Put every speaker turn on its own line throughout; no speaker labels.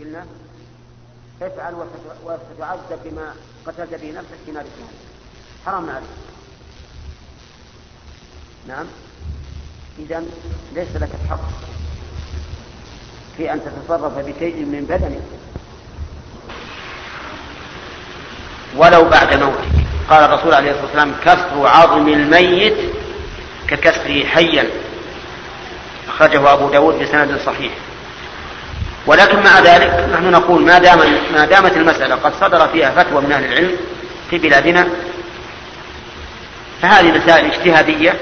قلنا افعل وستعذب بما قتلت به نفسك في نار جهنم. حرام عليك. نعم. إذا ليس لك الحق في أن تتصرف بشيء من بدنك. ولو بعد موته قال الرسول عليه الصلاة والسلام كسر عظم الميت ككسره حيا. أخرجه أبو داود بسند صحيح. ولكن مع ذلك نحن نقول ما دام ما دامت المسألة قد صدر فيها فتوى من أهل العلم في بلادنا فهذه مسائل اجتهادية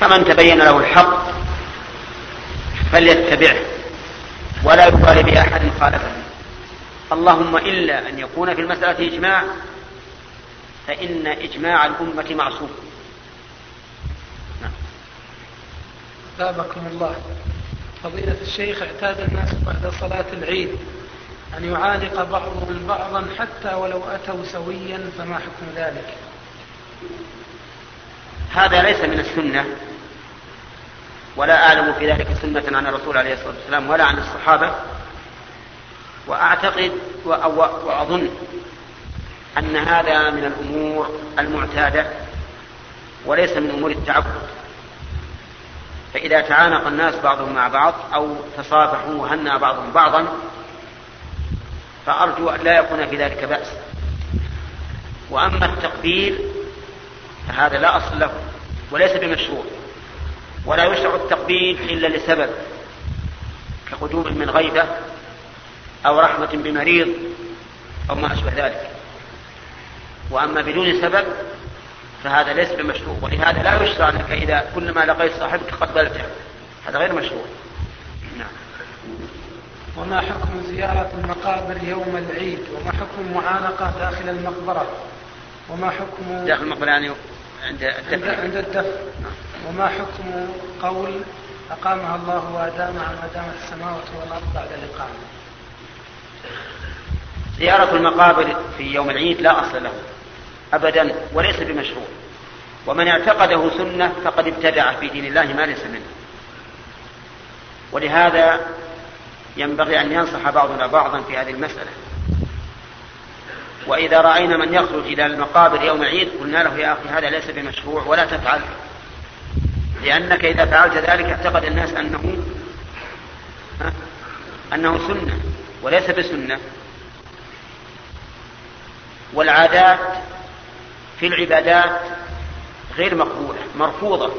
فمن تبين له الحق فليتبعه ولا يبالي بأحد خالفه اللهم إلا أن يكون في المسألة إجماع فإن إجماع الأمة معصوم.
نعم. الله. فضيلة الشيخ اعتاد الناس بعد صلاة العيد أن يعانق بعضهم بعضا حتى ولو أتوا سويا فما حكم ذلك؟
هذا ليس من السنة ولا أعلم في ذلك سنة عن الرسول عليه الصلاة والسلام ولا عن الصحابة. وأعتقد وأظن أن هذا من الأمور المعتادة وليس من أمور التعبد. فإذا تعانق الناس بعضهم مع بعض أو تصافحوا وهنأ بعضهم بعضا فأرجو أن لا يكون في ذلك بأس. وأما التقبيل فهذا لا أصل له وليس بمشروع. ولا يشرع التقبيل إلا لسبب كقدوم من غيبة أو رحمة بمريض أو ما أشبه ذلك. وأما بدون سبب فهذا ليس بمشروع ولهذا لا يشرع أنك إذا كلما لقيت صاحبك قبلته هذا غير مشروع.
نعم. وما حكم زيارة المقابر يوم العيد؟ وما حكم المعانقة داخل المقبرة؟ وما حكم
داخل المقبرة يعني عند الدفن.
عند الدفن. وما حكم قول أقامها الله وأدامها ما دامت السماوات والأرض بعد الإقامة
زيارة المقابر في يوم العيد لا أصل له أبدا وليس بمشروع. ومن اعتقده سنة فقد ابتدع في دين الله ما ليس منه. ولهذا ينبغي أن ينصح بعضنا بعضا في هذه المسألة. وإذا رأينا من يخرج إلى المقابر يوم العيد قلنا له يا أخي هذا ليس بمشروع ولا تفعل. لأنك إذا فعلت ذلك اعتقد الناس أنه أنه سنة وليس بسنة. والعادات في العبادات غير مقبولة مرفوضة.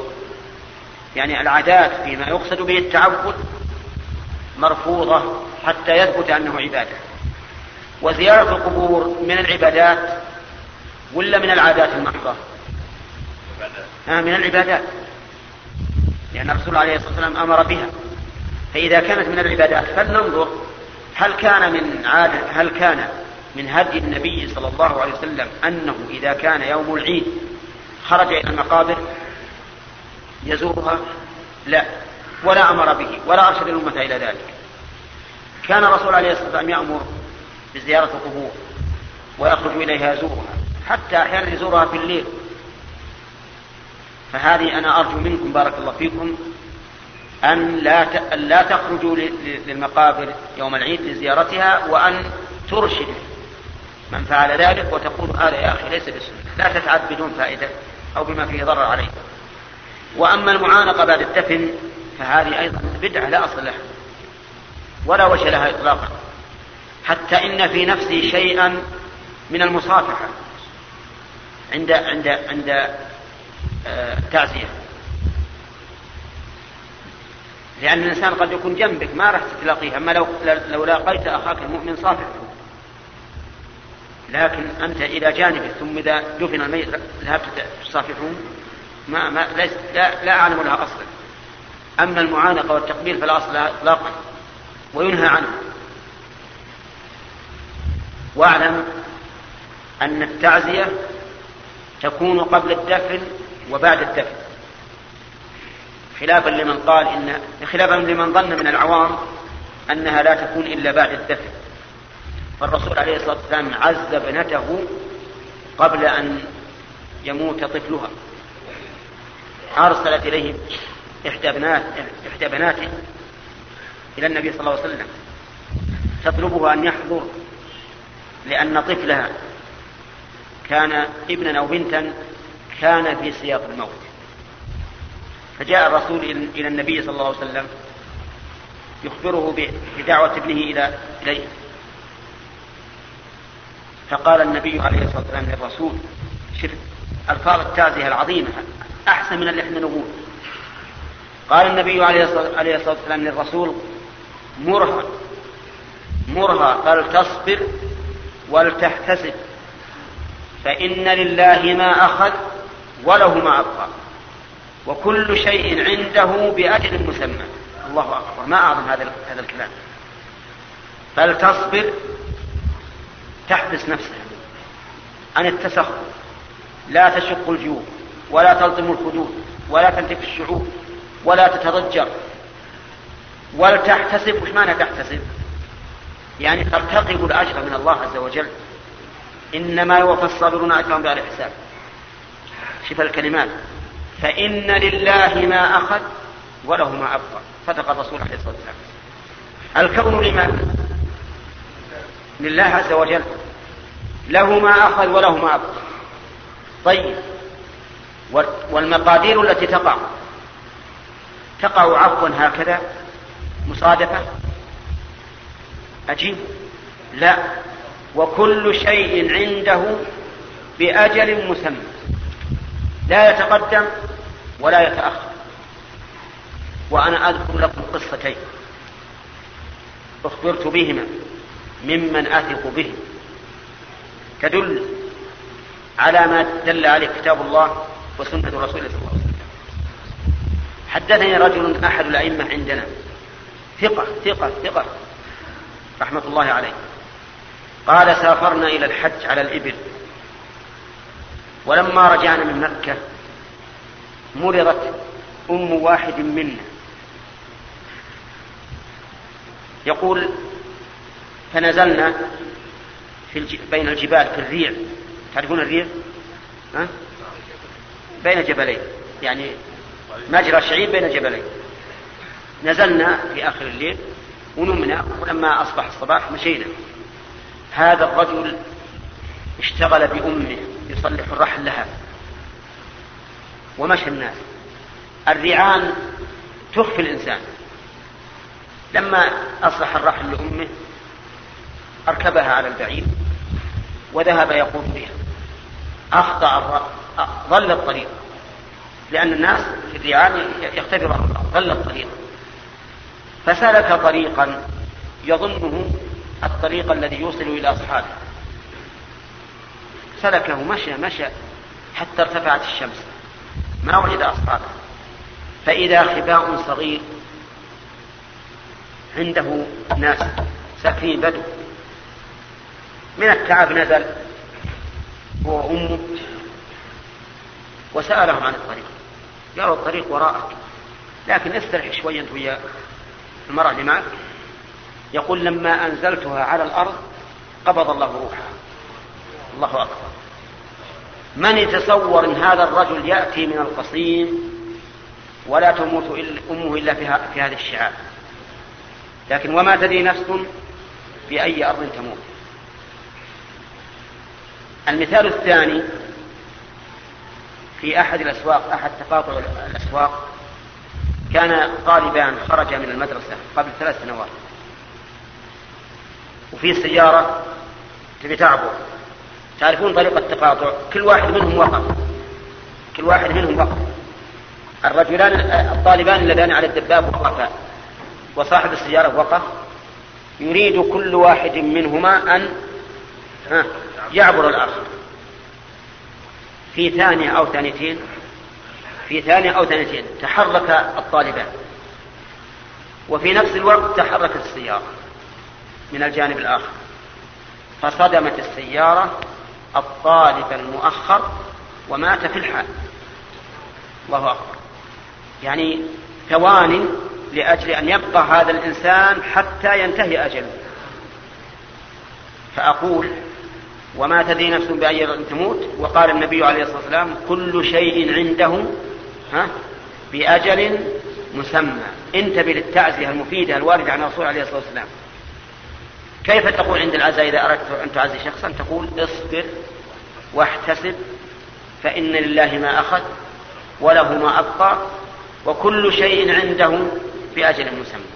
يعني العادات فيما يقصد به التعبد مرفوضة حتى يثبت أنه عبادة. وزيارة القبور من العبادات ولا من العادات المحضة؟ آه من العبادات. لأن الرسول عليه الصلاة والسلام أمر بها. فإذا كانت من العبادات فلننظر هل كان من عادة هل كان من هدي النبي صلى الله عليه وسلم أنه إذا كان يوم العيد خرج إلى المقابر يزورها لا ولا أمر به ولا أرشد الأمة إلى ذلك. كان الرسول عليه الصلاة والسلام يأمر بزيارة القبور ويخرج إليها يزورها حتى أحيانا يزورها في الليل. فهذه أنا أرجو منكم بارك الله فيكم أن لا أن لا تخرجوا للمقابر يوم العيد لزيارتها وأن ترشد من فعل ذلك وتقول هذا يا أخي ليس بسنة. لا تتعب بدون فائدة. أو بما فيه ضرر عليه. وأما المعانقة بعد الدفن فهذه أيضا بدعة لا أصل لها. ولا وجه لها إطلاقا. حتى إن في نفسي شيئا من المصافحة عند عند عند آه، لأن الإنسان قد يكون جنبك ما راح تلاقيه أما لو لو لاقيت أخاك المؤمن صافحه لكن أنت إلى جانبه ثم إذا دفن الميت ذهبت تصافحون؟ ما ما لا, لا أعلم لها أصلا. أما المعانقة والتقبيل فلا أصل إطلاقا. وينهى عنه. واعلم أن التعزية تكون قبل الدفن وبعد الدفن. خلافا لمن قال إن خلافا لمن ظن من العوام أنها لا تكون إلا بعد الدفن. فالرسول عليه الصلاة والسلام عز ابنته قبل أن يموت طفلها. أرسلت إليه إحدى بنات إحدى بناته إلى النبي صلى الله عليه وسلم تطلبه أن يحضر لأن طفلها كان ابنا أو بنتا كان في سياق الموت. فجاء الرسول إلى النبي صلى الله عليه وسلم يخبره بدعوة ابنه إلى إليه. فقال النبي عليه الصلاة والسلام للرسول شف ألفاظ التعزية العظيمة أحسن من اللي إحنا نقول قال النبي عليه الصلاة والسلام للرسول مرها مرها فلتصبر ولتحتسب فإن لله ما أخذ وله ما أبقى وكل شيء عنده بأجل مسمى. الله أكبر. ما أعظم هذا هذا الكلام. فلتصبر تحبس نفسها عن التسخط لا تشق الجيوب ولا تلطم الخدود ولا تنتف الشعوب ولا تتضجر. ولتحتسب وش معنى تحتسب؟ يعني ترتقب الأجر من الله عز وجل. إنما يوفى الصابرون أجرهم بغير حساب شوف الكلمات. فإن لله ما أخذ وله ما أبقى. صدق الرسول عليه الصلاة والسلام. الكون لمن لله عز وجل. له ما أخذ وله ما أبقى طيب. والمقادير التي تقع. تقع عفوا هكذا. مصادفة. أجيب. لا. وكل شيء عنده بأجل مسمى. لا يتقدم ولا يتأخر. وأنا أذكر لكم قصتين. أخبرت بهما. ممن أثق به. تدل على ما دل عليه كتاب الله وسنة رسوله صلى الله عليه وسلم. حدثني رجل أحد الأئمة عندنا. ثقة ثقة ثقة. رحمة الله عليه. قال سافرنا إلى الحج على الإبل. ولما رجعنا من مكة مرضت أم واحد منا. يقول فنزلنا في الج... بين الجبال في الريع. تعرفون الريع؟ ها؟ بين جبلين. يعني مجرى شعيب بين جبلين. نزلنا في آخر الليل ونمنا ولما أصبح الصباح مشينا. هذا الرجل اشتغل بأمه يصلح الرحل لها. ومشى الناس. الرعان تخفي الإنسان. لما أصلح الرحل لأمه أركبها على البعير وذهب يقود بها أخطأ ظل الطريق لأن الناس في الرعان يختبر ظل الطريق. فسلك طريقا يظنه الطريق الذي يوصل إلى أصحابه. سلكه مشى مشى حتى ارتفعت الشمس ما وجد أصحابه. فإذا خباء صغير عنده ناس ساكنين بدو. من التعب نزل هو وأمه وسألهم عن الطريق. قالوا الطريق وراءك لكن استرح شوية أنت ويا المرأة اللي معك. يقول لما أنزلتها على الأرض قبض الله روحها. الله أكبر. من يتصور أن هذا الرجل يأتي من القصيم ولا تموت إلا أمه إلا في هذا الشعاب؟ لكن وما تدري نفس بأي أرض تموت. المثال الثاني في أحد الأسواق أحد تقاطع الأسواق كان طالبان خرجا من المدرسة قبل ثلاث سنوات. وفي سيارة تبي تعبر تعرفون طريقة التقاطع؟ كل واحد منهم وقف. كل واحد منهم وقف. الرجلان الطالبان اللذان على الدباب وقفا. وصاحب السيارة وقف. يريد كل واحد منهما أن يعبر الآخر في ثانية أو ثانيتين في ثانية أو ثانيتين تحرك الطالبان. وفي نفس الوقت تحركت السيارة من الجانب الآخر. فصدمت السيارة الطالب المؤخر ومات في الحال. الله أكبر يعني ثوان لأجل أن يبقى هذا الإنسان حتى ينتهي أجله. فأقول وما تدري نفس بأي تموت. وقال النبي عليه الصلاة والسلام كل شيء عنده ها بأجل مسمى. انتبه للتعزية المفيدة الواردة عن الرسول عليه الصلاة والسلام. كيف تقول عند العزاء إذا أردت أن تعزي شخصا تقول اصبر واحتسب فإن لله ما أخذ وله ما أبقى وكل شيء عنده بأجل مسمى.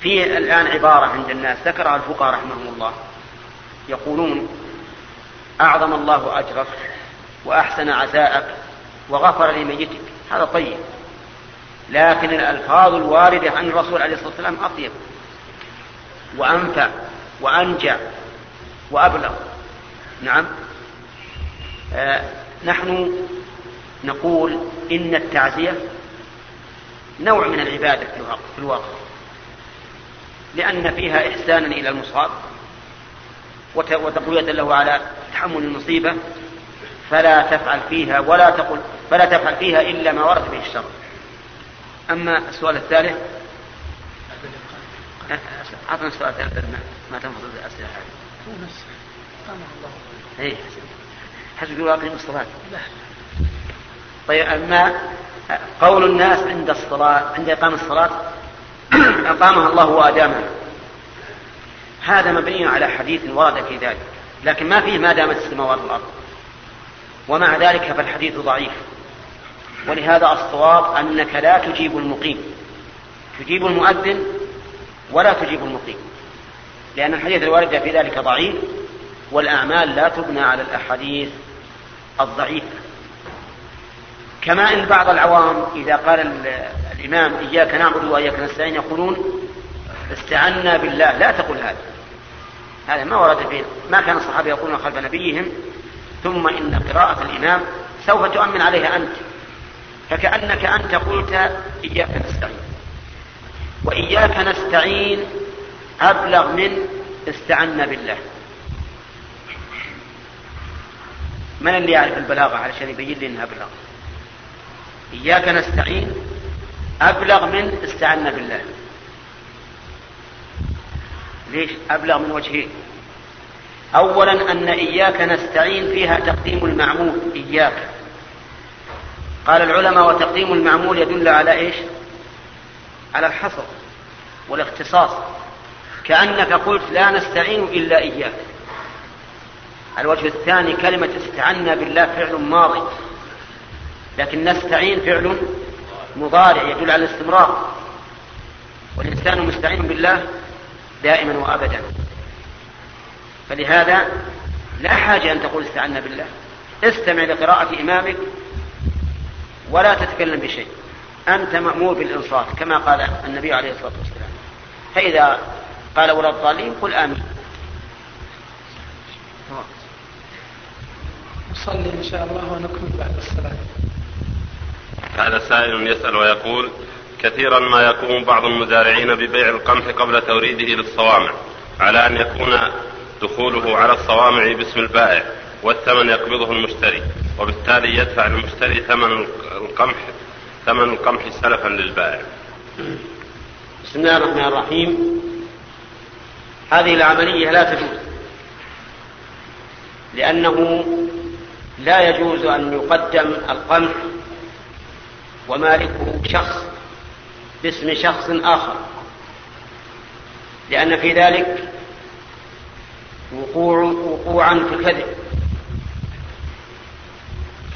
في الآن عبارة عند الناس ذكرها الفقهاء رحمهم الله. يقولون أعظم الله أجرك وأحسن عزاءك وغفر لميتك. هذا طيب. لكن الألفاظ الواردة عن الرسول عليه الصلاة والسلام أطيب. وأنفع وأنجع وأبلغ. نعم. آه نحن نقول إن التعزية نوع من العبادة في الواقع. لأن فيها إحسانا إلى المصاب. وتقوية له على تحمل المصيبة فلا تفعل فيها ولا تقل فلا تفعل فيها إلا ما ورد به الشرع. أما السؤال الثالث أعطنا السؤال الثالث ما تنفض الأسئلة. هذه إيه حسب واقع الصلاة. لا طيب أما قول الناس عند الصلاة عند إقام الصلاة أقامها الله وأدامها. هذا مبني على حديث ورد في ذلك لكن ما فيه ما دامت السماوات والأرض. ومع ذلك فالحديث ضعيف. ولهذا الصواب أنك لا تجيب المقيم. تجيب المؤذن ولا تجيب المقيم. لأن الحديث الوارد في ذلك ضعيف والأعمال لا تبنى على الأحاديث الضعيفة. كما إن بعض العوام إذا قال الإمام إياك نعبد وإياك نستعين يقولون استعنا بالله لا تقل هذا. هذا ما ورد فيه ما كان الصحابه يقولون خلف نبيهم ثم إن قراءة الإمام سوف تؤمن عليها أنت. فكأنك أنت قلت إياك نستعين. وإياك نستعين أبلغ من استعنا بالله. من اللي يعرف البلاغة علشان يبين لي إنها أبلغ؟ إياك نستعين أبلغ من استعنا بالله. ليش؟ أبلغ من وجهين أولا أن إياك نستعين فيها تقديم المعمول إياك. قال العلماء وتقديم المعمول يدل على إيش؟ على الحصر والاختصاص. كأنك قلت لا نستعين إلا إياك. الوجه الثاني كلمة استعنا بالله فعل ماضي. لكن نستعين فعل مضارع يدل على الاستمرار. والإنسان مستعين بالله دائما وأبدا. فلهذا لا حاجة أن تقول استعنا بالله. استمع لقراءة إمامك ولا تتكلم بشيء. أنت مأمور بالإنصات كما قال النبي عليه الصلاة والسلام. فإذا قال ولا الضالين قل آمين.
نصلي إن شاء الله ونكمل بعد الصلاة.
هذا سائل يسأل ويقول كثيرا ما يقوم بعض المزارعين ببيع القمح قبل توريده للصوامع على أن يكون دخوله على الصوامع باسم البائع والثمن يقبضه المشتري وبالتالي يدفع المشتري ثمن القمح ثمن القمح سلفا للبائع.
بسم الله الرحمن الرحيم. هذه العملية لا تجوز لأنه لا يجوز أن يقدم القمح ومالكه شخص باسم شخص آخر. لأن في ذلك وقوع وقوعا في الكذب.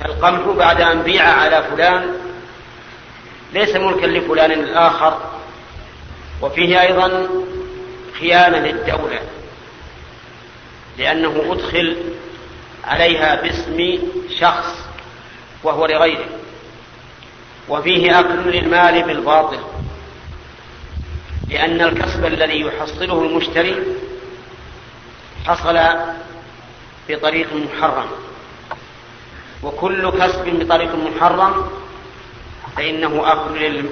فالقمح بعد أن بيع على فلان ليس ملكا لفلان الآخر وفيه أيضا خيانة للدولة لأنه أدخل عليها باسم شخص وهو لغيره وفيه أكل للمال بالباطل. لأن الكسب الذي يحصله المشتري حصل بطريق محرم. وكل كسب بطريق محرم فإنه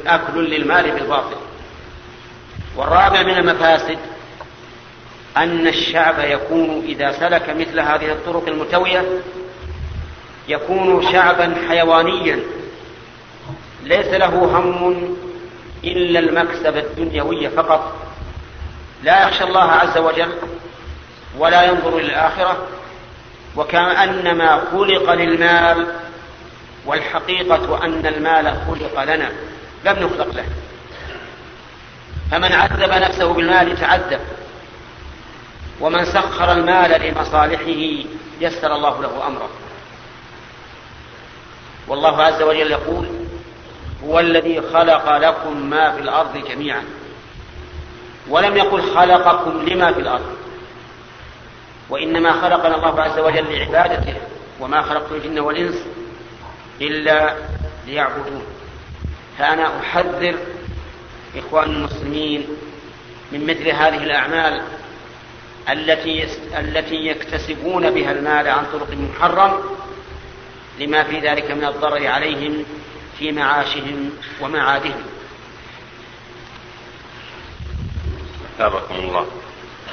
أكل للمال بالباطل. والرابع من المفاسد أن الشعب يكون إذا سلك مثل هذه الطرق المتوية يكون شعبا حيوانيا. ليس له هم إلا المكسب الدنيوي فقط. لا يخشى الله عز وجل ولا ينظر إلى الآخرة وكأنما خلق للمال والحقيقة أن المال خلق لنا. لم نخلق له. فمن عذب نفسه بالمال تعذب ومن سخر المال لمصالحه يسر الله له أمره. والله عز وجل يقول هو الذي خلق لكم ما في الأرض جميعا. ولم يقل خلقكم لما في الأرض. وإنما خلقنا الله عز وجل لعبادته وما خلقت الجن والإنس إلا ليعبدون. فأنا أحذر إخوان المسلمين من مثل هذه الأعمال التي التي يكتسبون بها المال عن طرق محرم لما في ذلك من الضرر عليهم في معاشهم ومعادهم.
أثابكم الله.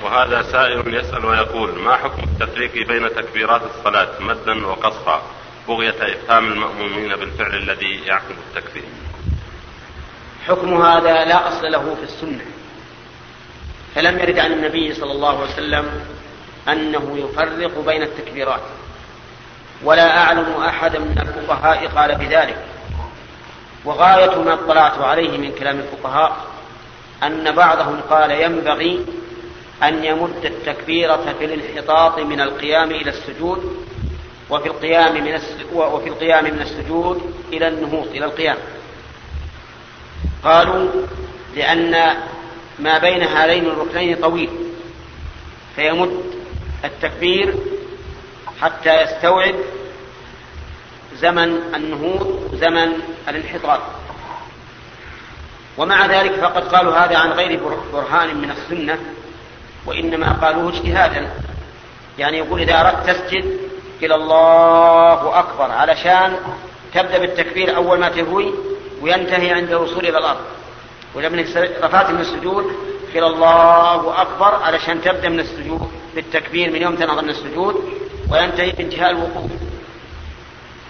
وهذا سائل يسأل ويقول ما حكم التفريق بين تكبيرات الصلاة مدا وقصرا بغية إفهام المأمومين بالفعل الذي يعقب التكبير
حكم هذا لا أصل له في السنة فلم يرد عن النبي صلى الله عليه وسلم أنه يفرق بين التكبيرات ولا أعلم أحدا من الفقهاء قال بذلك وغاية ما اطلعت عليه من كلام الفقهاء أن بعضهم قال ينبغي أن يمد التكبيرة في الانحطاط من القيام إلى السجود وفي القيام من وفي القيام من السجود إلى النهوض إلى القيام. قالوا لأن ما بين هذين الركنين طويل فيمد التكبير حتى يستوعب زمن النهوض وزمن الانحطاط. ومع ذلك فقد قالوا هذا عن غير برهان من السنة وإنما قالوه اجتهادا. يعني يقول إذا أردت تسجد إلى الله أكبر علشان تبدأ بالتكبير أول ما تهوي وينتهي عند الوصول إلى الأرض. ولما رفعت من السجود إلى الله أكبر علشان تبدأ من السجود بالتكبير من يوم تنهض من السجود وينتهي بانتهاء الوقوف.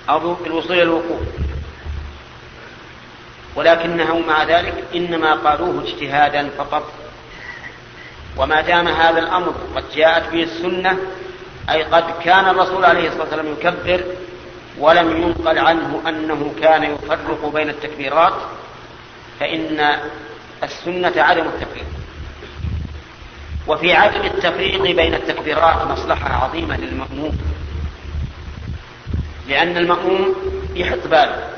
أو بالوصول إلى الوقوف. ولكنهم مع ذلك إنما قالوه اجتهادا فقط. وما دام هذا الأمر قد جاءت به السنة أي قد كان الرسول عليه الصلاة والسلام يكبر ولم ينقل عنه أنه كان يفرق بين التكبيرات فإن السنة عدم التفريق. وفي عدم التفريق بين التكبيرات مصلحة عظيمة للمأموم. لأن المأموم يحط باله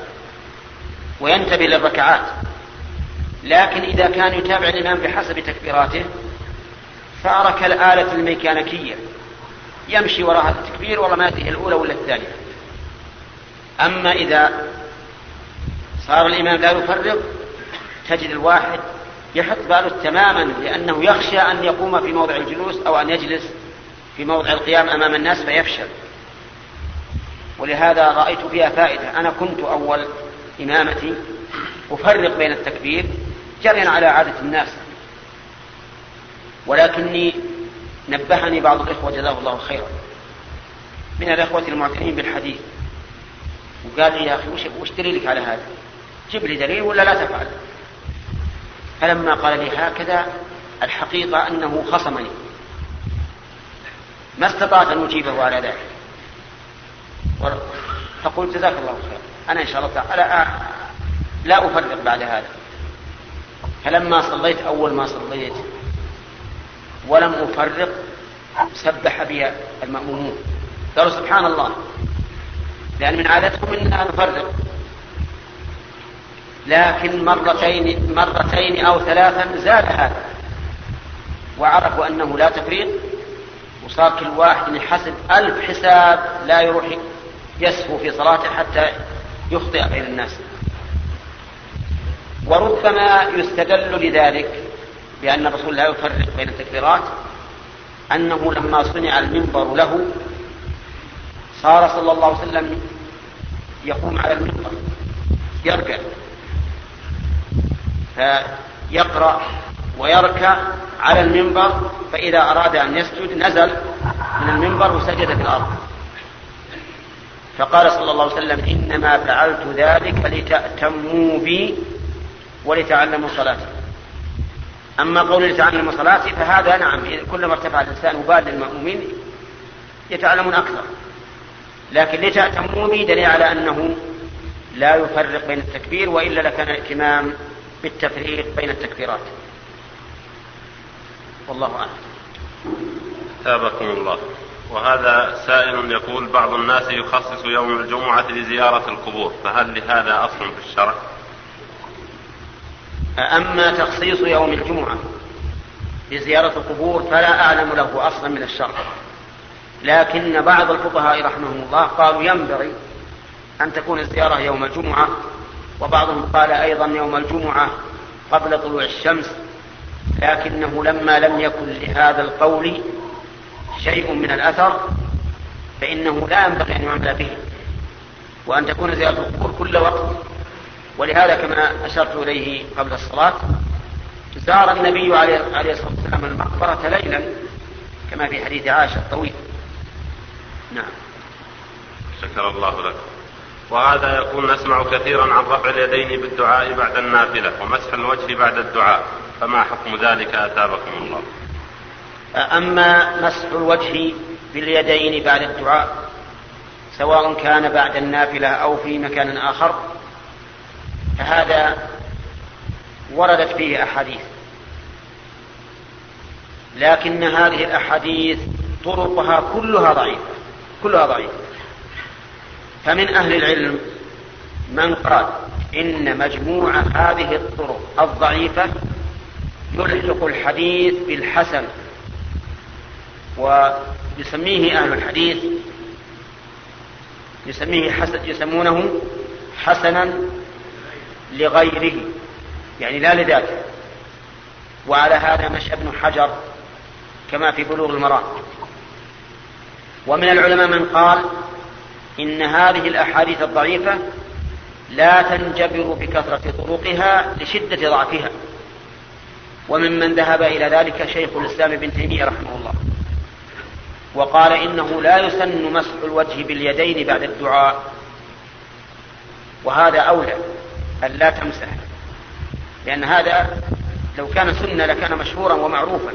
وينتبه للركعات. لكن إذا كان يتابع الإمام بحسب تكبيراته صار كالآلة الميكانيكية. يمشي وراء التكبير والله ما الأولى ولا الثانية. أما إذا صار الإمام لا يفرق تجد الواحد يحط باله تماما لأنه يخشى أن يقوم في موضع الجلوس أو أن يجلس في موضع القيام أمام الناس فيفشل. ولهذا رأيت فيها فائدة. أنا كنت أول إمامتي. أفرق بين التكبير جريا على عادة الناس. ولكني نبهني بعض الإخوة جزاه الله خيرا. من الإخوة المعتنين بالحديث. وقال لي يا أخي وش, دليلك على هذا؟ جيب لي دليل ولا لا تفعل؟ فلما قال لي هكذا الحقيقة أنه خصمني. ما استطعت أن أجيبه على ذلك. فقلت جزاك الله خير. أنا إن شاء الله تعالى لا أفرق بعد هذا. فلما صليت أول ما صليت ولم أفرق سبح بي المأمومون. قالوا سبحان الله. لأن من عادتهم أننا نفرق لكن مرتين مرتين أو ثلاثا زاد هذا. وعرفوا أنه لا تفريق. وصار كل واحد يحسب ألف حساب لا يروح يسهو في صلاته حتى يخطئ بين الناس. وربما يستدل لذلك بأن الرسول لا يفرق بين التكبيرات أنه لما صنع المنبر له صار صلى الله عليه وسلم يقوم على المنبر يركع فيقرأ ويركع على المنبر فإذا أراد أن يسجد نزل من المنبر وسجد في الأرض. فقال صلى الله عليه وسلم إنما فعلت ذلك لتأتموا بي ولتعلموا صلاتي. أما قول لتعلم صلاتي فهذا نعم كلما ارتفع الإنسان وبال للمأمومين يتعلمون أكثر. لكن لتأتموا بي دليل على أنه لا يفرق بين التكبير وإلا لكان الإتمام بالتفريق بين التكبيرات. والله أعلم.
تابكم الله. وهذا سائل يقول بعض الناس يخصص يوم الجمعة لزيارة القبور فهل لهذا أصل في الشرع؟
أما تخصيص يوم الجمعة لزيارة القبور فلا أعلم له أصلا من الشرع لكن بعض الفقهاء رحمهم الله قالوا ينبغي أن تكون الزيارة يوم الجمعة وبعضهم قال أيضا يوم الجمعة قبل طلوع الشمس لكنه لما لم يكن لهذا القول شيء من الأثر فإنه لا ينبغي أن يعمل به وأن تكون زيارة القبور كل وقت. ولهذا كما أشرت إليه قبل الصلاة زار النبي عليه الصلاة والسلام المقبرة ليلا كما في حديث عائشة الطويل. نعم.
شكر الله لك. وهذا يكون نسمع كثيرا عن رفع اليدين بالدعاء بعد النافلة ومسح الوجه بعد الدعاء فما حكم ذلك؟ أثابكم الله.
أما مسح الوجه باليدين بعد الدعاء سواء كان بعد النافلة أو في مكان آخر فهذا وردت فيه أحاديث. لكن هذه الأحاديث طرقها كلها ضعيفة كلها ضعيفة. فمن أهل العلم من قال إن مجموع هذه الطرق الضعيفة يلحق الحديث بالحسن. ويسميه أهل الحديث يسميه حسن يسمونه حسنا لغيره يعني لا لذاته. وعلى هذا مشى ابن حجر كما في بلوغ المرام. ومن العلماء من قال إن هذه الأحاديث الضعيفة لا تنجبر بكثرة طرقها لشدة ضعفها. وممن ذهب إلى ذلك شيخ الإسلام ابن تيمية رحمه الله. وقال إنه لا يسن مسح الوجه باليدين بعد الدعاء. وهذا أولى أن لا تمسح لأن هذا لو كان سنة لكان مشهورا ومعروفا.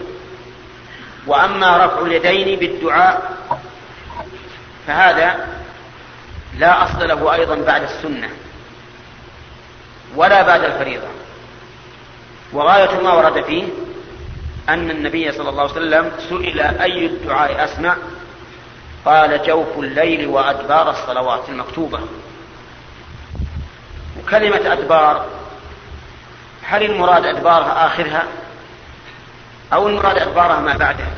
وأما رفع اليدين بالدعاء فهذا لا أصل له أيضا بعد السنة ولا بعد الفريضة. وغاية ما ورد فيه أن النبي صلى الله عليه وسلم سئل أي الدعاء أسمع؟ قال جوف الليل وأدبار الصلوات المكتوبة. وكلمة أدبار هل المراد أدبارها آخرها؟ أو المراد أدبارها ما بعدها؟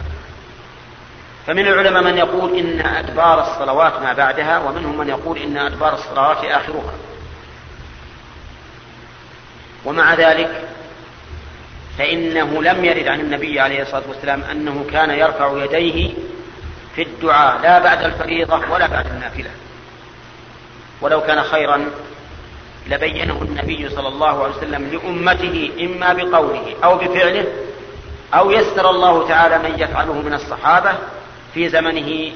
فمن العلماء من يقول إن أدبار الصلوات ما بعدها ومنهم من يقول إن أدبار الصلوات آخرها. ومع ذلك فإنه لم يرد عن النبي عليه الصلاة والسلام أنه كان يرفع يديه في الدعاء لا بعد الفريضة ولا بعد النافلة. ولو كان خيرا لبينه النبي صلى الله عليه وسلم لأمته إما بقوله أو بفعله أو يسر الله تعالى من يفعله من الصحابة في زمنه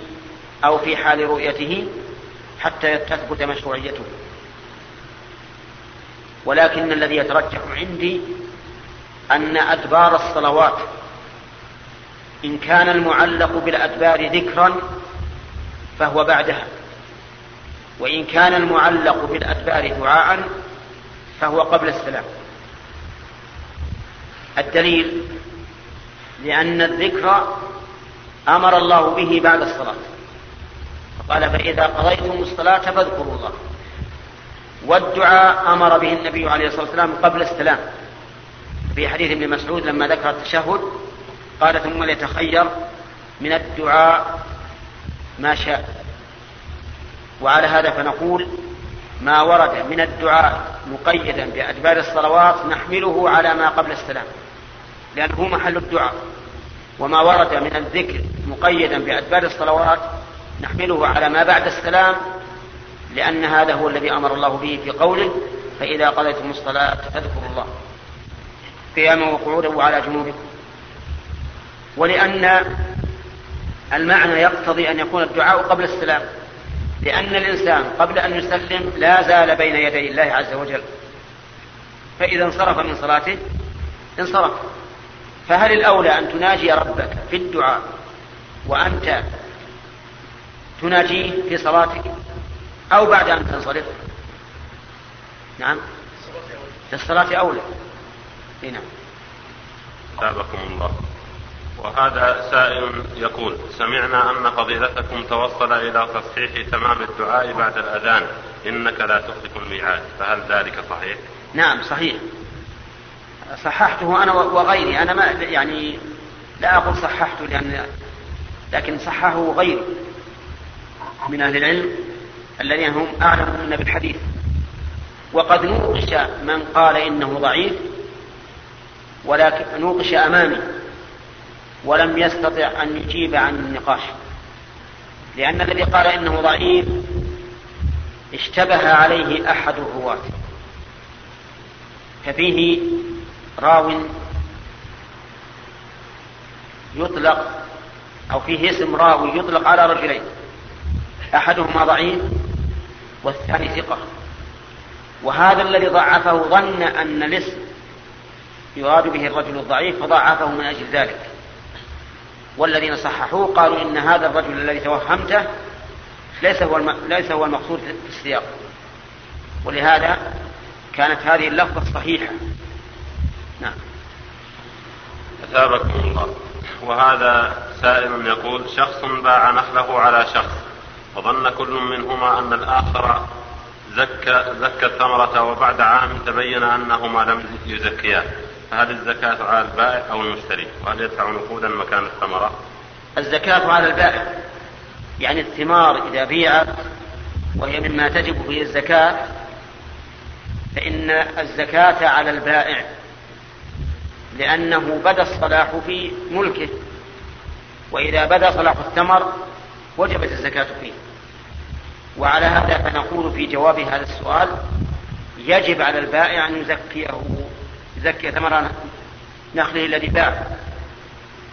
أو في حال رؤيته حتى تثبت مشروعيته. ولكن الذي يترجح عندي أن أدبار الصلوات إن كان المعلق بالأدبار ذكرا فهو بعدها وإن كان المعلق بالأدبار دعاء فهو قبل السلام. الدليل لأن الذكر أمر الله به بعد الصلاة. قال فإذا قضيتم الصلاة فاذكروا الله. والدعاء أمر به النبي عليه الصلاة والسلام قبل السلام. في حديث ابن مسعود لما ذكر التشهد قال ثم ليتخير من الدعاء ما شاء. وعلى هذا فنقول ما ورد من الدعاء مقيدا بأدبار الصلوات نحمله على ما قبل السلام لأنه محل الدعاء. وما ورد من الذكر مقيدا بأدبار الصلوات نحمله على ما بعد السلام لأن هذا هو الذي أمر الله به في قوله فإذا قضيتم الصلاة فاذكروا الله. قياما وقعودا وعلى جنوبكم ولأن المعنى يقتضي أن يكون الدعاء قبل السلام. لأن الإنسان قبل أن يسلم لا زال بين يدي الله عز وجل. فإذا انصرف من صلاته انصرف. فهل الأولى أن تناجي ربك في الدعاء وأنت تناجيه في صلاتك أو بعد أن تنصرف؟ نعم. في الصلاة أولى. نعم.
أثابكم الله. وهذا سائل يقول سمعنا أن فضيلتكم توصل إلى تصحيح تمام الدعاء بعد الأذان. إنك لا تخلف الميعاد. فهل ذلك صحيح؟
نعم صحيح. صححته أنا وغيري. أنا ما يعني لا أقول صححته لأن لكن صححه غيري من أهل العلم الذين هم أعلم منا بالحديث. وقد نوقش من قال إنه ضعيف ولكن نوقش أمامي ولم يستطع أن يجيب عن النقاش. لأن الذي قال إنه ضعيف اشتبه عليه أحد الرواة. ففيه راو يطلق أو فيه اسم راوي يطلق على رجلين. أحدهما ضعيف والثاني ثقة. وهذا الذي ضعفه ظن أن الاسم يراد به الرجل الضعيف فضعفه من أجل ذلك. والذين صححوه قالوا إن هذا الرجل الذي توهمته ليس هو الم... ليس هو المقصود في السياق. ولهذا كانت هذه اللفظة صحيحة نعم.
أثابكم الله. وهذا سائل يقول شخص باع نخله على شخص وظن كل منهما أن الآخر زكى زكى الثمرة وبعد عام تبين أنهما لم يزكياه. فهل الزكاة على البائع أو المشتري وهل يدفع نقودا مكان الثمرة؟
الزكاة على البائع يعني الثمار إذا بيعت وهي مما تجب فيه الزكاة فإن الزكاة على البائع لأنه بدا الصلاح في ملكه وإذا بدا صلاح الثمر وجبت الزكاة فيه. وعلى هذا فنقول في جواب هذا السؤال يجب على البائع أن يزكيه يزكي ثمر نخله الذي باع.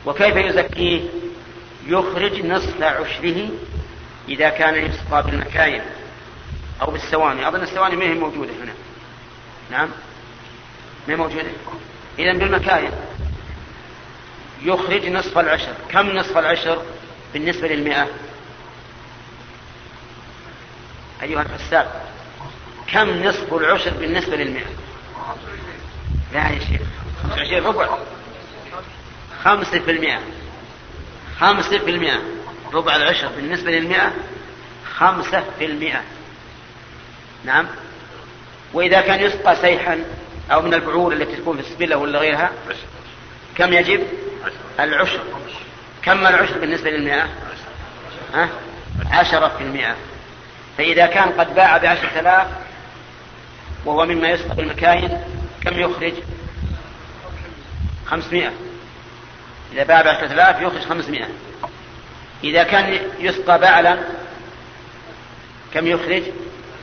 وكيف يزكيه يخرج نصف عشره إذا كان يسقى بالمكاين أو بالسواني. أظن السواني ما هي موجودة هنا. نعم. ما هي موجودة؟ إذا بالمكاين. يخرج نصف العشر. كم نصف العشر بالنسبة للمئة؟ أيها الحساب. كم نصف العشر بالنسبة للمئة؟ لا يا شيخ. خمسة وعشرين ربع. خمسة في المئة. خمسة في المئة. ربع العشر بالنسبة للمئة. خمسة في المئة. نعم. وإذا كان يسقى سيحا أو من البعور التي تكون في السبلة ولا غيرها كم يجب؟ العشر. كم العشر بالنسبة للمئة؟ ها؟ عشرة في المئة. فإذا كان قد باع بعشرة آلاف وهو مما يسقى بالمكاين كم يخرج؟ خمسمائة. إذا باع بعشرة آلاف يخرج خمسمائة. إذا كان يسقى بعلا كم يخرج؟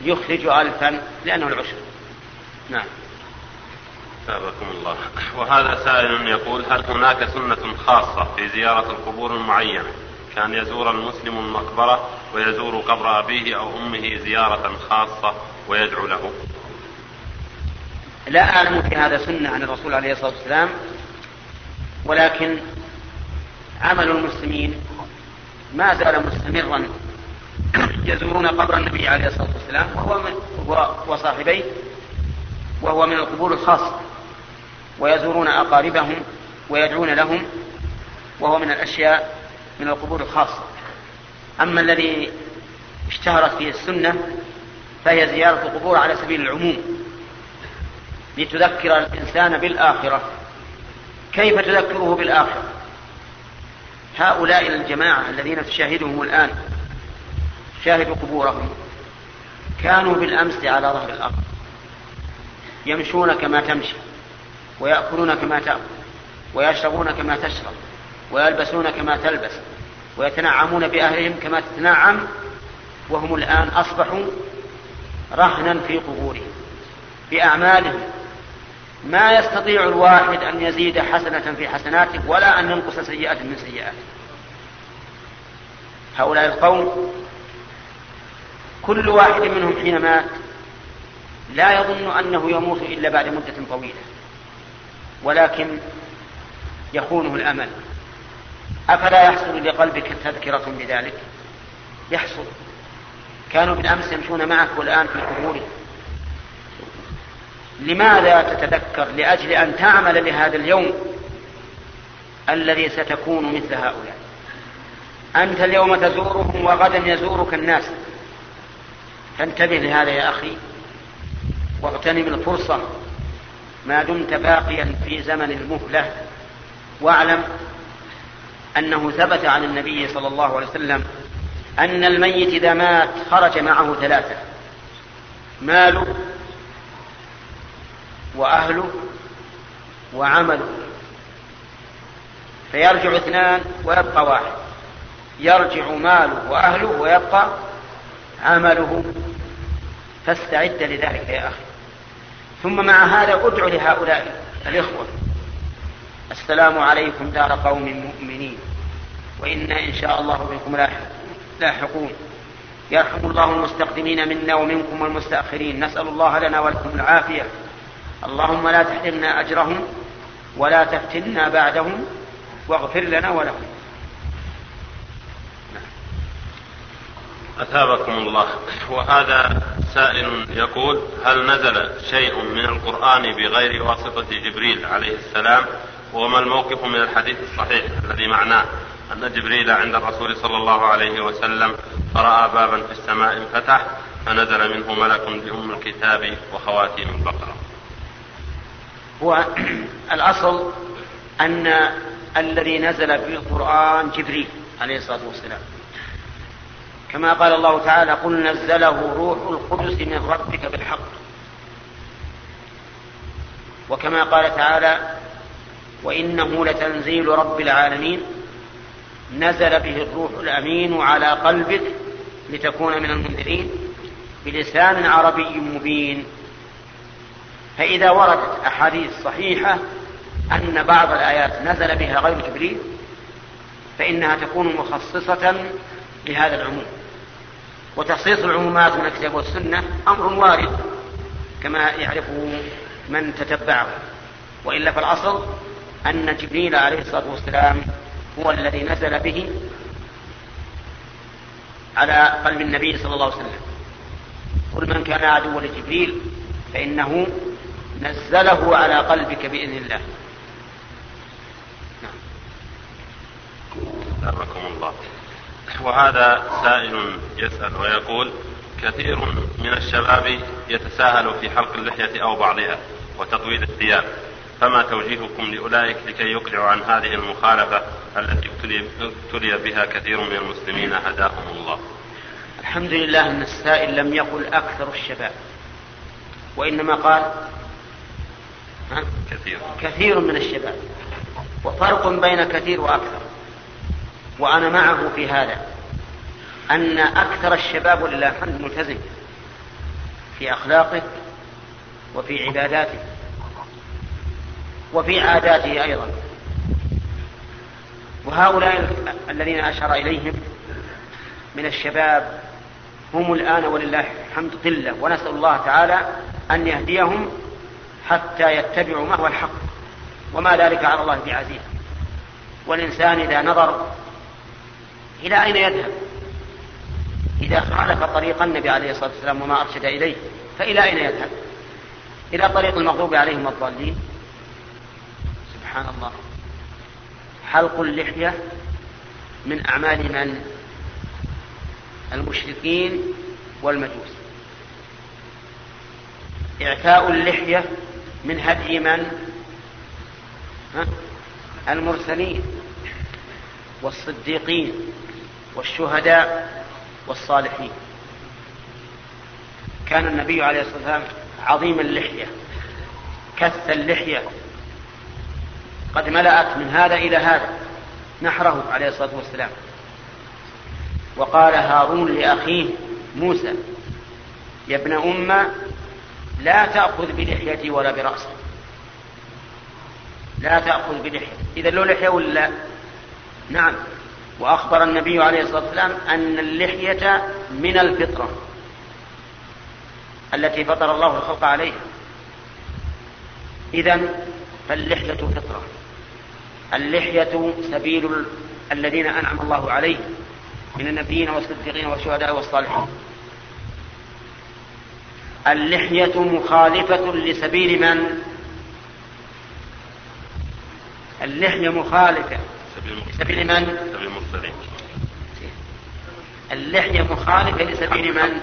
يخرج ألفا لأنه العشر. نعم.
ثابكم الله. وهذا سائل يقول هل هناك سنة خاصة في زيارة القبور المعينة؟ كان يزور المسلم المقبرة ويزور قبر أبيه أو أمه زيارة خاصة ويدعو له.
لا أعلم في هذا سنة عن الرسول عليه الصلاة والسلام ولكن عمل المسلمين ما زال مستمرا يزورون قبر النبي عليه الصلاة والسلام وهو من وصاحبيه وهو من القبور الخاصة ويزورون أقاربهم ويدعون لهم وهو من الأشياء من القبور الخاصة. أما الذي اشتهرت فيه السنة فهي زيارة القبور على سبيل العموم. لتذكر الإنسان بالآخرة. كيف تذكره بالآخرة؟ هؤلاء الجماعة الذين تشاهدهم الآن شاهدوا قبورهم كانوا بالأمس على ظهر الأرض يمشون كما تمشي ويأكلون كما تأكل ويشربون كما تشرب ويلبسون كما تلبس ويتنعمون بأهلهم كما تتنعم وهم الآن أصبحوا رهنا في قبورهم بأعمالهم ما يستطيع الواحد أن يزيد حسنة في حسناته ولا أن ينقص سيئة من سيئاته. هؤلاء القوم كل واحد منهم حين مات لا يظن أنه يموت إلا بعد مدة طويلة ولكن يخونه الأمل. أفلا يحصل لقلبك تذكرة بذلك؟ يحصل. كانوا بالأمس يمشون معك والآن في قبورهم لماذا تتذكر لأجل أن تعمل لهذا اليوم الذي ستكون مثل هؤلاء؟ أنت اليوم تزورهم وغدا يزورك الناس. فانتبه لهذا يا أخي واغتنم الفرصة ما دمت باقيا في زمن المهلة واعلم أنه ثبت عن النبي صلى الله عليه وسلم أن الميت إذا مات خرج معه ثلاثة ماله وأهله وعمله. فيرجع اثنان ويبقى واحد. يرجع ماله وأهله ويبقى عمله. فاستعد لذلك يا أخي. ثم مع هذا ادع لهؤلاء الإخوة. السلام عليكم دار قوم مؤمنين. وإنا إن شاء الله بكم لاحقون. يرحم الله المستقدمين منا ومنكم والمستأخرين. نسأل الله لنا ولكم العافية. اللهم لا تحرمنا أجرهم ولا تفتنا بعدهم واغفر لنا ولهم.
أثابكم الله. وهذا سائل يقول هل نزل شيء من القرآن بغير واسطة جبريل عليه السلام؟ وما الموقف من الحديث الصحيح الذي معناه؟ أن جبريل عند الرسول صلى الله عليه وسلم فرأى بابا في السماء انفتح فنزل منه ملك بأم الكتاب وخواتيم البقرة.
هو الأصل أن الذي نزل في القرآن جبريل عليه الصلاة والسلام. كما قال الله تعالى قل نزله روح القدس من ربك بالحق. وكما قال تعالى وإنه لتنزيل رب العالمين. نزل به الروح الأمين على قلبك لتكون من المنذرين بلسان عربي مبين. فإذا وردت أحاديث صحيحة أن بعض الآيات نزل بها غير جبريل فإنها تكون مخصصة لهذا العموم. وتخصيص العمومات من الكتاب والسنة أمر وارد كما يعرفه من تتبعه. وإلا فالأصل أن جبريل عليه الصلاة والسلام هو الذي نزل به على قلب النبي صلى الله عليه وسلم. قل من كان عدوا لجبريل فإنه نزله على قلبك بإذن الله.
نعم. الله. وهذا سائل يسأل ويقول كثير من الشباب يتساهل في حلق اللحية أو بعضها وتطويل الثياب. فما توجيهكم لأولئك لكي يقلعوا عن هذه المخالفة التي ابتلي بها كثير من المسلمين؟ هداهم الله.
الحمد لله أن السائل لم يقل أكثر الشباب وإنما قال
كثير.
كثير من الشباب. وفرق بين كثير وأكثر. وأنا معه في هذا. أن أكثر الشباب ولله الحمد ملتزم. في أخلاقه وفي عباداته. وفي عاداته أيضا. وهؤلاء الذين أشار إليهم من الشباب هم الآن ولله الحمد قلة. ونسأل الله تعالى أن يهديهم حتى يتبعوا ما هو الحق وما ذلك على الله بعزيز. والإنسان إذا نظر إلى أين يذهب؟ إذا خالف طريق النبي عليه الصلاة والسلام وما أرشد إليه فإلى أين يذهب؟ إلى طريق المغضوب عليهم الضالين. سبحان الله. حلق اللحية من أعمال من؟ المشركين والمجوس. إعفاء اللحية من هدي من؟ ها؟ المرسلين والصديقين والشهداء والصالحين. كان النبي عليه الصلاة والسلام عظيم اللحية كث اللحية. قد ملأت من هذا إلى هذا نحره عليه الصلاة والسلام. وقال هارون لأخيه موسى يا ابن أم لا تأخذ بلحيتي ولا برأسي. لا تأخذ بلحيتي إذا له لحية ولا نعم. وأخبر النبي عليه الصلاة والسلام أن اللحية من الفطرة التي فطر الله الخلق عليها. إذا فاللحية فطرة. اللحية سبيل الذين أنعم الله عليهم من النبيين والصديقين والشهداء والصالحين. اللحية مخالفة لسبيل من؟ اللحية مخالفة لسبيل من؟ سبيل المرسلين اللحية مخالفة لسبيل من؟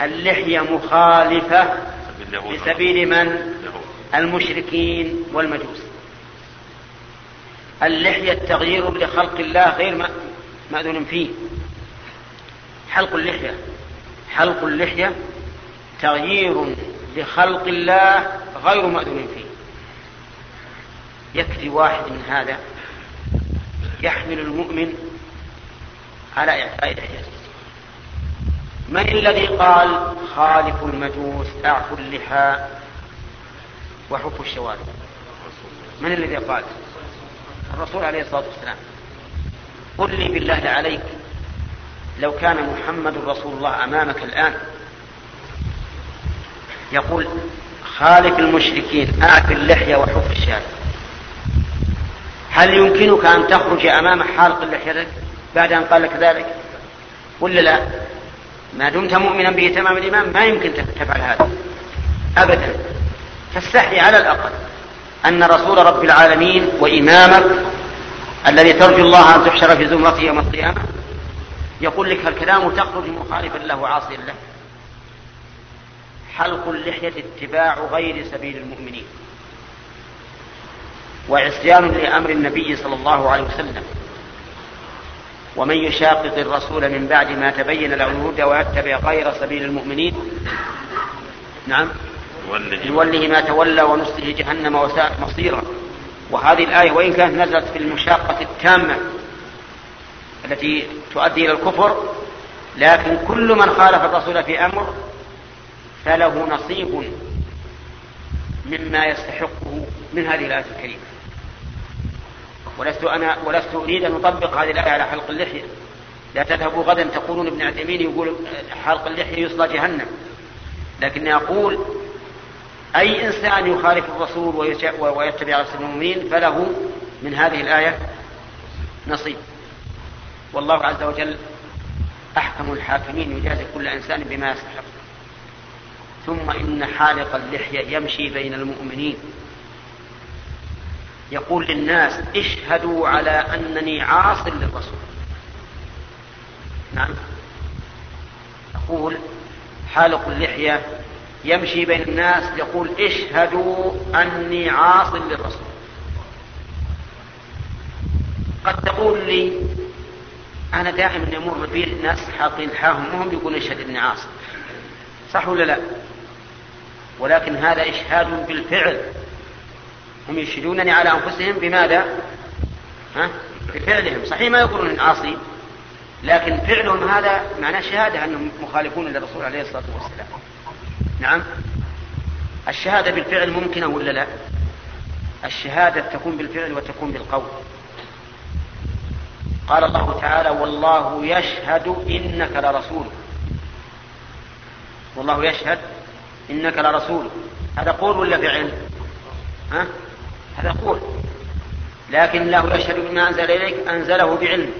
اللحية مخالفة لسبيل من؟ المشركين والمجوس اللحية تغيير لخلق الله غير مأذون فيه حلق اللحية حلق اللحية تغيير لخلق الله غير مأذون فيه. يكفي واحد من هذا يحمل المؤمن على إعفاء لحيته. من الذي قال خالف المجوس اعفوا اللحى وحفوا الشوارب؟ من الذي قال؟ الرسول عليه الصلاة والسلام. قل لي بالله عليك لو كان محمد رسول الله أمامك الآن. يقول خالف المشركين اعف اللحية وحف الشارب هل يمكنك أن تخرج أمام حالق اللحية؟ بعد أن قال لك ذلك؟ ولا لا؟ ما دمت مؤمنا به تمام الايمان ما يمكن تفعل هذا. ابدا. فاستحي على الأقل. أن رسول رب العالمين وإمامك الذي ترجو الله أن تحشر في زمرته يوم القيامة يقول لك الكلام تخرج مخالفا له عاصيا له. حلق اللحيه اتباع غير سبيل المؤمنين. وعصيان لأمر النبي صلى الله عليه وسلم. ومن يشاقق الرسول من بعد ما تبين له الهدى ويتبع غير سبيل المؤمنين. نعم. نوله ما تولى ونصله جهنم وساءت مصيرا. وهذه الآية وإن كانت نزلت في المشاقة التامة التي تؤدي إلى الكفر لكن كل من خالف الرسول في أمر فله نصيب مما يستحقه من هذه الآية الكريمة. ولست أنا ولست أريد أن أطبق هذه الآية على حلق اللحية. لا تذهبوا غدا تقولون ابن عثيمين يقول حلق اللحية يصلى جهنم. لكني أقول أي إنسان يخالف الرسول ويتبع رسول المؤمنين فله من هذه الآية نصيب. والله عز وجل أحكم الحاكمين يجازي كل إنسان بما يستحق ثم إن حالق اللحية يمشي بين المؤمنين. يقول للناس اشهدوا على أنني عاص للرسول. نعم. يقول حالق اللحية يمشي بين الناس يقول اشهدوا أني عاص للرسول. قد تقول لي أنا دائما يمر بي ناس حاطين حاهم وهم يقولون اشهد أني عاص صح ولا لا؟ ولكن هذا إشهاد بالفعل. هم يشهدونني على أنفسهم بماذا؟ ها؟ بفعلهم. صحيح ما يقولون إن عاصي لكن فعلهم هذا معناه شهادة أنهم مخالفون للرسول عليه الصلاة والسلام. نعم. الشهادة بالفعل ممكنة ولا لا؟ الشهادة تكون بالفعل وتكون بالقول. قال الله تعالى والله يشهد إنك لرسول. والله يشهد إنك لرسول. هذا قول ولا فعل؟ ها؟ هذا قول. لكن الله يشهد بما أنزل إليك أنزله بعلم.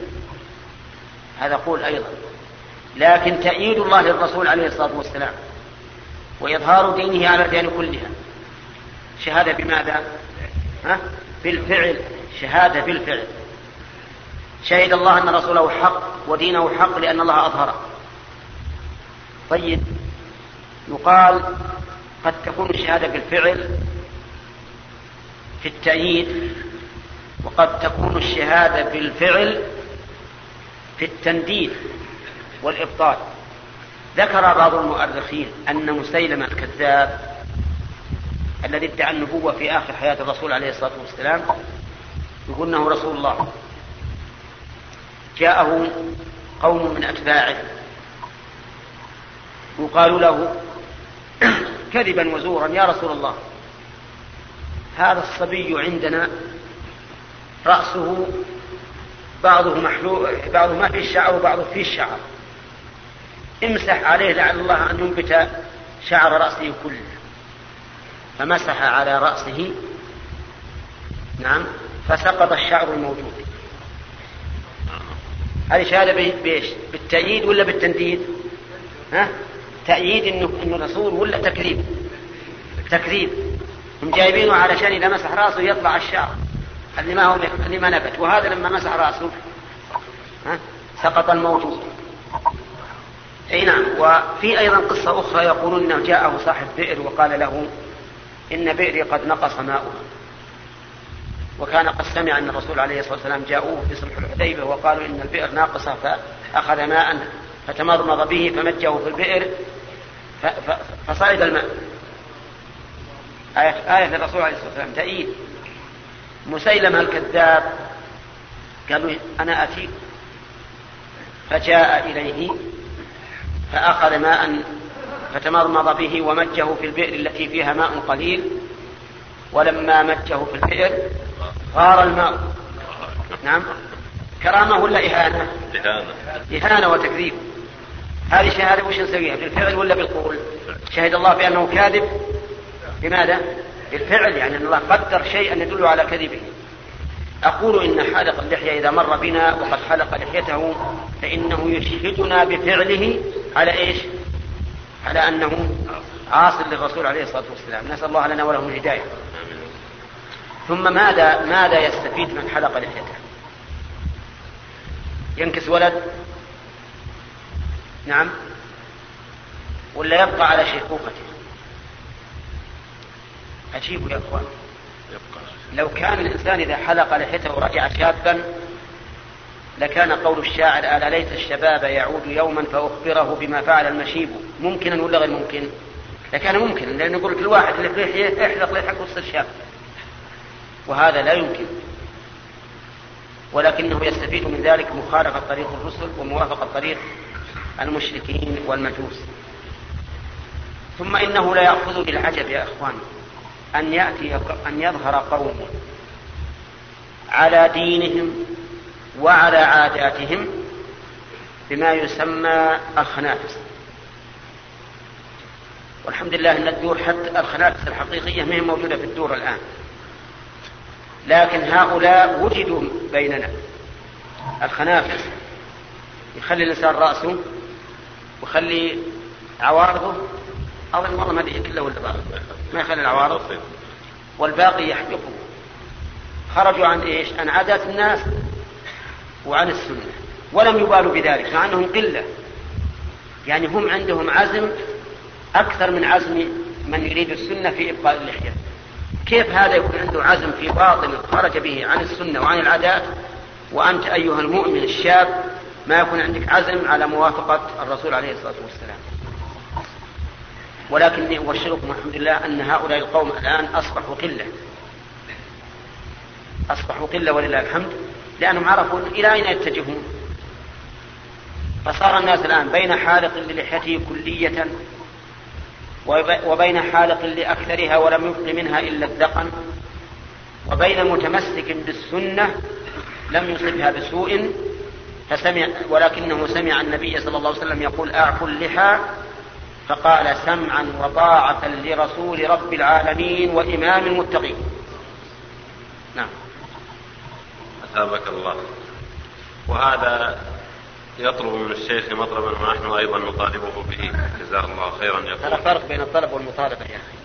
هذا قول أيضا. لكن تأييد الله للرسول عليه الصلاة والسلام وإظهار دينه على الأديان كلها. شهادة بماذا؟ ها؟ بالفعل. شهادة بالفعل. شهد الله أن رسوله حق ودينه حق لأن الله أظهره. طيب يقال قد تكون الشهادة بالفعل في التأييد وقد تكون الشهادة بالفعل في التنديد والإبطال. ذكر بعض المؤرخين أن مسيلمة الكذاب الذي ادعى النبوة في آخر حياة الرسول عليه الصلاة والسلام يقول أنه رسول الله. جاءه قوم من أتباعه يقال له كذبا وزورا يا رسول الله هذا الصبي عندنا رأسه بعضه محلوق بعضه ما فيه الشعر وبعضه فيه الشعر امسح عليه لعل الله أن ينبت شعر رأسه كله. فمسح على رأسه نعم فسقط الشعر الموجود. هذه شهادة بإيش؟ بالتأييد ولا بالتنديد؟ ها؟ تأييد إنه إنه رسول ولا تكذيب؟ تكذيب هم جايبينه علشان إذا مسح رأسه يطلع الشعر اللي ما هو اللي ما نبت وهذا لما مسح رأسه ها سقط الموجود أي نعم وفي أيضا قصة أخرى يقولون إنه جاءه صاحب بئر وقال له إن بئري قد نقص ماؤها وكان قد سمع أن الرسول عليه الصلاة والسلام جاءوه في صلح الحديبة وقالوا إن البئر ناقصة فأخذ ماء فتمضمض به فمجه في البئر فصعد الماء. آية, آية للرسول عليه الصلاة والسلام تأييد مسيلمة الكذاب. قالوا أنا أتيك فجاء إليه فأخذ ماء فتمضمض به ومجه في البئر التي فيها ماء قليل. ولما مجه في البئر غار الماء. نعم. كرامة ولا إهانة؟
إهانة.
إهانة وتكذيب. هذه شهادة وش نسويها؟ بالفعل ولا بالقول؟ شهد الله بأنه كاذب. بماذا؟ بالفعل يعني أن الله قدر شيئا يدل على كذبه. أقول إن حلق اللحية إذا مر بنا وقد حلق لحيته فإنه يشهدنا بفعله على إيش؟ على أنه عاص للرسول عليه الصلاة والسلام. نسأل الله لنا ولهم الهداية. ثم ماذا ماذا يستفيد من حلق لحيته؟ ينكس ولد؟ نعم. ولا يبقى على شيخوخته عجيب يا إخوان. لو كان الإنسان إذا حلق لحيته رجع شابا لكان قول الشاعر ألا ليت الشباب يعود يوما فأخبره بما فعل المشيب. ممكنا ولا غير ممكن؟ لكان ممكن لأن يقول كل واحد اللي في لحيه احلق لحيك وتصير شاب. وهذا لا يمكن. ولكنه يستفيد من ذلك مخالفة طريق الرسل وموافقة طريق المشركين والمجوس. ثم إنه لا يأخذ بالعجب يا إخوان أن يأتي أن يظهر قوم على دينهم وعلى عاداتهم بما يسمى الخنافس. والحمد لله أن الدور حتى الخنافس الحقيقية ما هي موجودة في الدور الآن. لكن هؤلاء وجدوا بيننا. الخنافس. يخلي الإنسان رأسه ويخلي عوارضه. أظن والله ما أدري كله ولا بعض ما يخلي العوارض. والباقي يحدقه خرجوا عن إيش؟ عن عادات الناس وعن السنة. ولم يبالوا بذلك مع أنهم قلة. يعني هم عندهم عزم أكثر من عزم من يريد السنة في إبقاء اللحية كيف هذا يكون عنده عزم في باطل خرج به عن السنة وعن العادات؟ وأنت أيها المؤمن الشاب ما يكون عندك عزم على موافقة الرسول عليه الصلاة والسلام؟ ولكني أبشركم الحمد لله أن هؤلاء القوم الآن أصبحوا قلة. أصبحوا قلة ولله الحمد لأنهم عرفوا إلى أين يتجهون. فصار الناس الآن بين حالق للحيته كلية. وبين حالق لأكثرها ولم يبق منها إلا الذقن وبين متمسك بالسنة لم يصبها بسوء فسمع ولكنه سمع النبي صلى الله عليه وسلم يقول أعفوا اللحى فقال سمعا وطاعة لرسول رب العالمين وإمام المتقين. نعم.
أثابك الله. وهذا يطلب من الشيخ مطلبا ونحن أيضا نطالبه به. جزاه الله خيرا يقول.
ترى فرق بين الطلب والمطالبة يا أخي.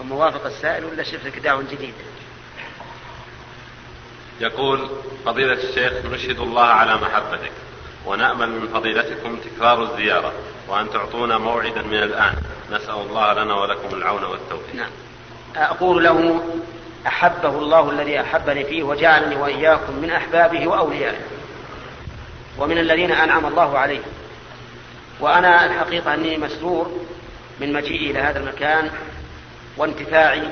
وموافق السائل ولا لك دعوة جديد؟
يقول فضيلة الشيخ نشهد الله على محبتك ونأمل من فضيلتكم تكرار الزيارة وأن تعطونا موعدا من الآن. نسأل الله لنا ولكم العون والتوفيق.
نعم. أقول له أحبه الله الذي أحبني فيه وجعلني وإياكم من أحبابه وأوليائه. ومن الذين أنعم الله عليهم. وأنا الحقيقة أني مسرور من مجيئي إلى هذا المكان وانتفاعي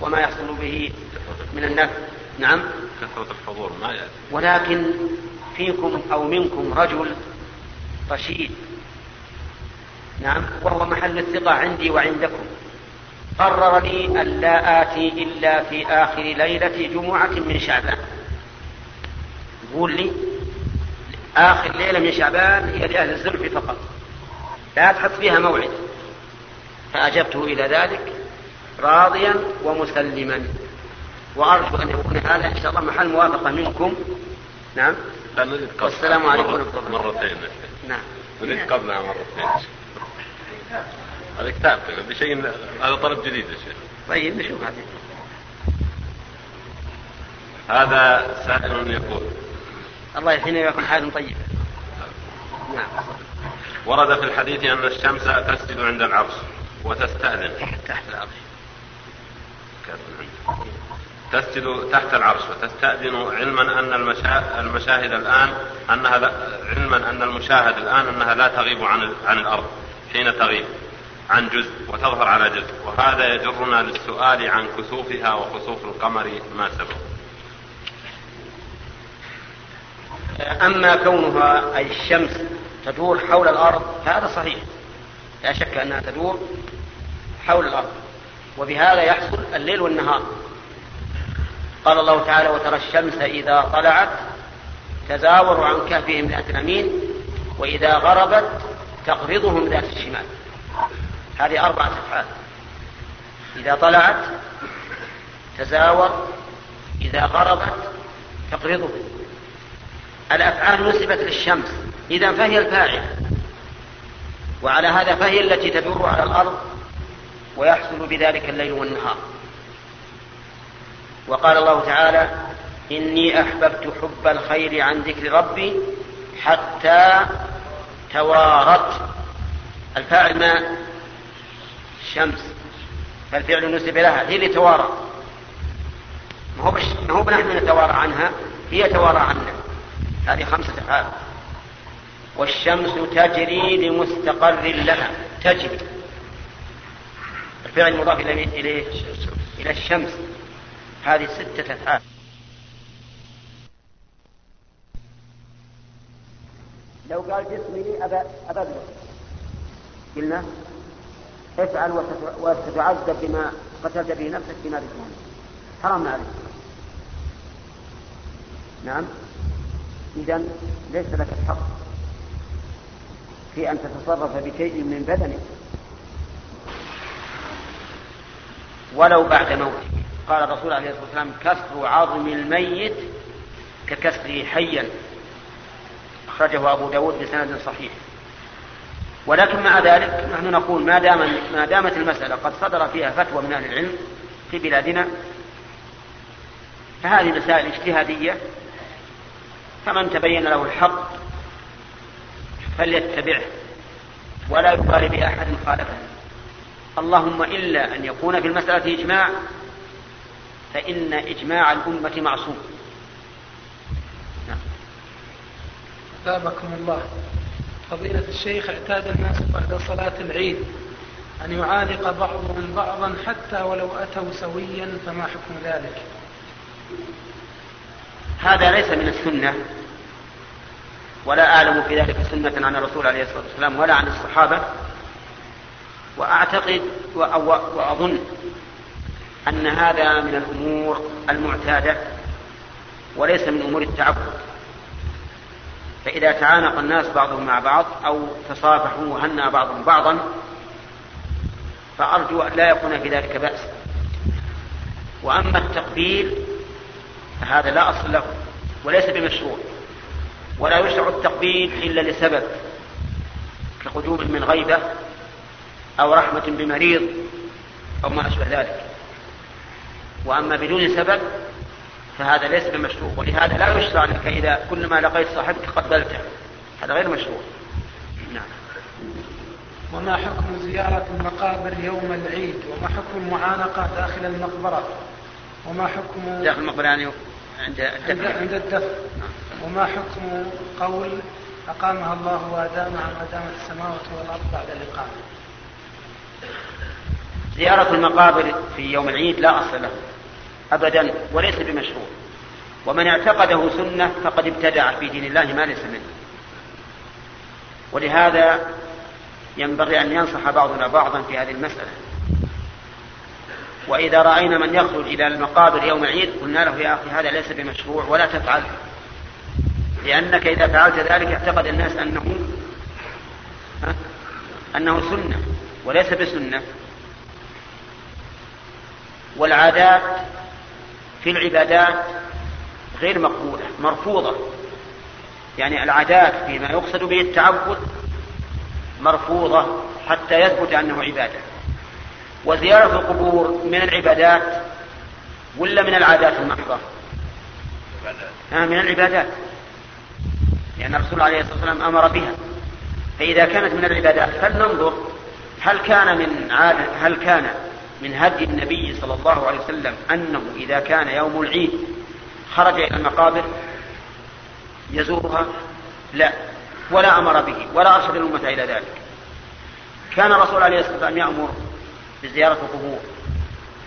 وما يحصل به من النفع. نعم.
كثرة الحضور ما يأتي.
ولكن فيكم أو منكم رجل رشيد. نعم. وهو محل الثقة عندي وعندكم. قرر لي أن لا آتي إلا في آخر ليلة جمعة من شعبان. يقول لي آخر ليلة من شعبان هي لأهل الزلف فقط. لا تحط فيها موعد. فأجبته إلى ذلك راضيا ومسلما. وأرجو أن يكون هذا إن شاء الله محل موافقة منكم. نعم.
لا نريد
والسلام عليكم ورحمة
الله. مرتين.
نعم.
وليت قبلها مرتين. هذا كتاب بشيء هذا طلب جديد يا شيخ.
طيب نشوف هذه.
هذا سائل يقول
الله يحيينا ويكون حال طيب
نعم. ورد في الحديث أن الشمس تسجد عند العرش وتستأذن.
تحت العرش.
تسجد تحت العرش وتستأذن علما أن المشاهد الآن أنها لا علما أن المشاهد الآن أنها لا تغيب عن عن الأرض حين تغيب عن جزء وتظهر على جزء. وهذا يجرنا للسؤال عن كسوفها وخسوف القمر ما سبب.
أما كونها أي الشمس تدور حول الأرض فهذا صحيح. لا شك أنها تدور حول الأرض. وبهذا يحصل الليل والنهار. قال الله تعالى وترى الشمس إذا طلعت تزاور عن كهفهم ذات اليمين وإذا غربت تقرضهم ذات الشمال. هذه أربعة أفعال. إذا طلعت تزاور إذا غربت تقرضهم. الأفعال نسبت للشمس. إذا فهي الفاعل. وعلى هذا فهي التي تدور على الأرض ويحصل بذلك الليل والنهار. وقال الله تعالى إني أحببت حب الخير عن ذكر ربي حتى توارت. الفاعل ما؟ الشمس فالفعل نسب لها. هي اللي توارى ما هو بش... ما هو نحن نتوارى عنها هي توارى عنا. هذه خمسة أفعال. والشمس تجري لمستقر لها. تجري. الفعل المضاف إليه إلى الشمس. هذه ستة أفعال. لو قال جسمي أبا أبدله قلنا افعل وستعذب بما قتلت به نفسك في نار جهنم. حرام عليك. نعم. إذا ليس لك الحق في أن تتصرف بشيء من بدنك. ولو بعد موته. قال الرسول عليه الصلاة والسلام كسر عظم الميت ككسره حيا. أخرجه أبو داود بسند صحيح. ولكن مع ذلك نحن نقول ما دام ما دامت المسألة قد صدر فيها فتوى من أهل العلم في بلادنا فهذه مسائل اجتهادية فمن تبين له الحق فليتبعه ولا يبالي بأحد خالفه. اللهم إلا أن يكون في المسألة إجماع فإن إجماع الأمة معصوم.
نعم. الله. فضيلة الشيخ اعتاد الناس بعد صلاة العيد أن يعانق بعضهم بعضا حتى ولو أتوا سويا فما حكم ذلك؟
هذا ليس من السنة ولا أعلم في ذلك سنة عن الرسول عليه الصلاة والسلام ولا عن الصحابة. وأعتقد وأظن أن هذا من الأمور المعتادة وليس من أمور التعبد. فإذا تعانق الناس بعضهم مع بعض أو تصافحوا وهنأ بعضهم بعضا فأرجو أن لا يكون في ذلك بأس. وأما التقبيل فهذا لا أصل له وليس بمشروع ولا يشرع التقبيل إلا لسبب كقدوم من غيبة أو رحمة بمريض أو ما أشبه ذلك. وأما بدون سبب فهذا ليس بمشروع ولهذا لا يشرع لك إذا كلما لقيت صاحبك قبلته. هذا غير مشروع.
نعم. وما حكم زيارة المقابر يوم العيد؟ وما حكم المعانقة داخل المقبرة؟ وما حكم
داخل المقبرة يعني عند
الدفن عند الدفن وما حكم قول أقامها الله وأدامها ما دامت السماوات والأرض بعد الإقامة
زيارة المقابر في يوم العيد لا أصل له أبدا وليس بمشروع. ومن اعتقده سنة فقد ابتدع في دين الله ما ليس منه. ولهذا ينبغي أن ينصح بعضنا بعضا في هذه المسألة. وإذا رأينا من يخرج إلى المقابر يوم العيد قلنا له يا أخي هذا ليس بمشروع ولا تفعل. لأنك إذا فعلت ذلك اعتقد الناس أنه أنه سنة وليس بسنة. والعادات في العبادات غير مقبولة مرفوضة. يعني العادات فيما يقصد به التعبد مرفوضة حتى يثبت أنه عبادة. وزيارة القبور من العبادات ولا من العادات المحضة؟ آه من العبادات. لأن الرسول عليه الصلاة والسلام أمر بها. فإذا كانت من العبادات فلننظر هل كان من عادة هل كان من هدي النبي صلى الله عليه وسلم أنه إذا كان يوم العيد خرج إلى المقابر يزورها؟ لا. ولا أمر به ولا أرشد الأمة إلى ذلك. كان الرسول عليه الصلاة والسلام يأمر بزيارة القبور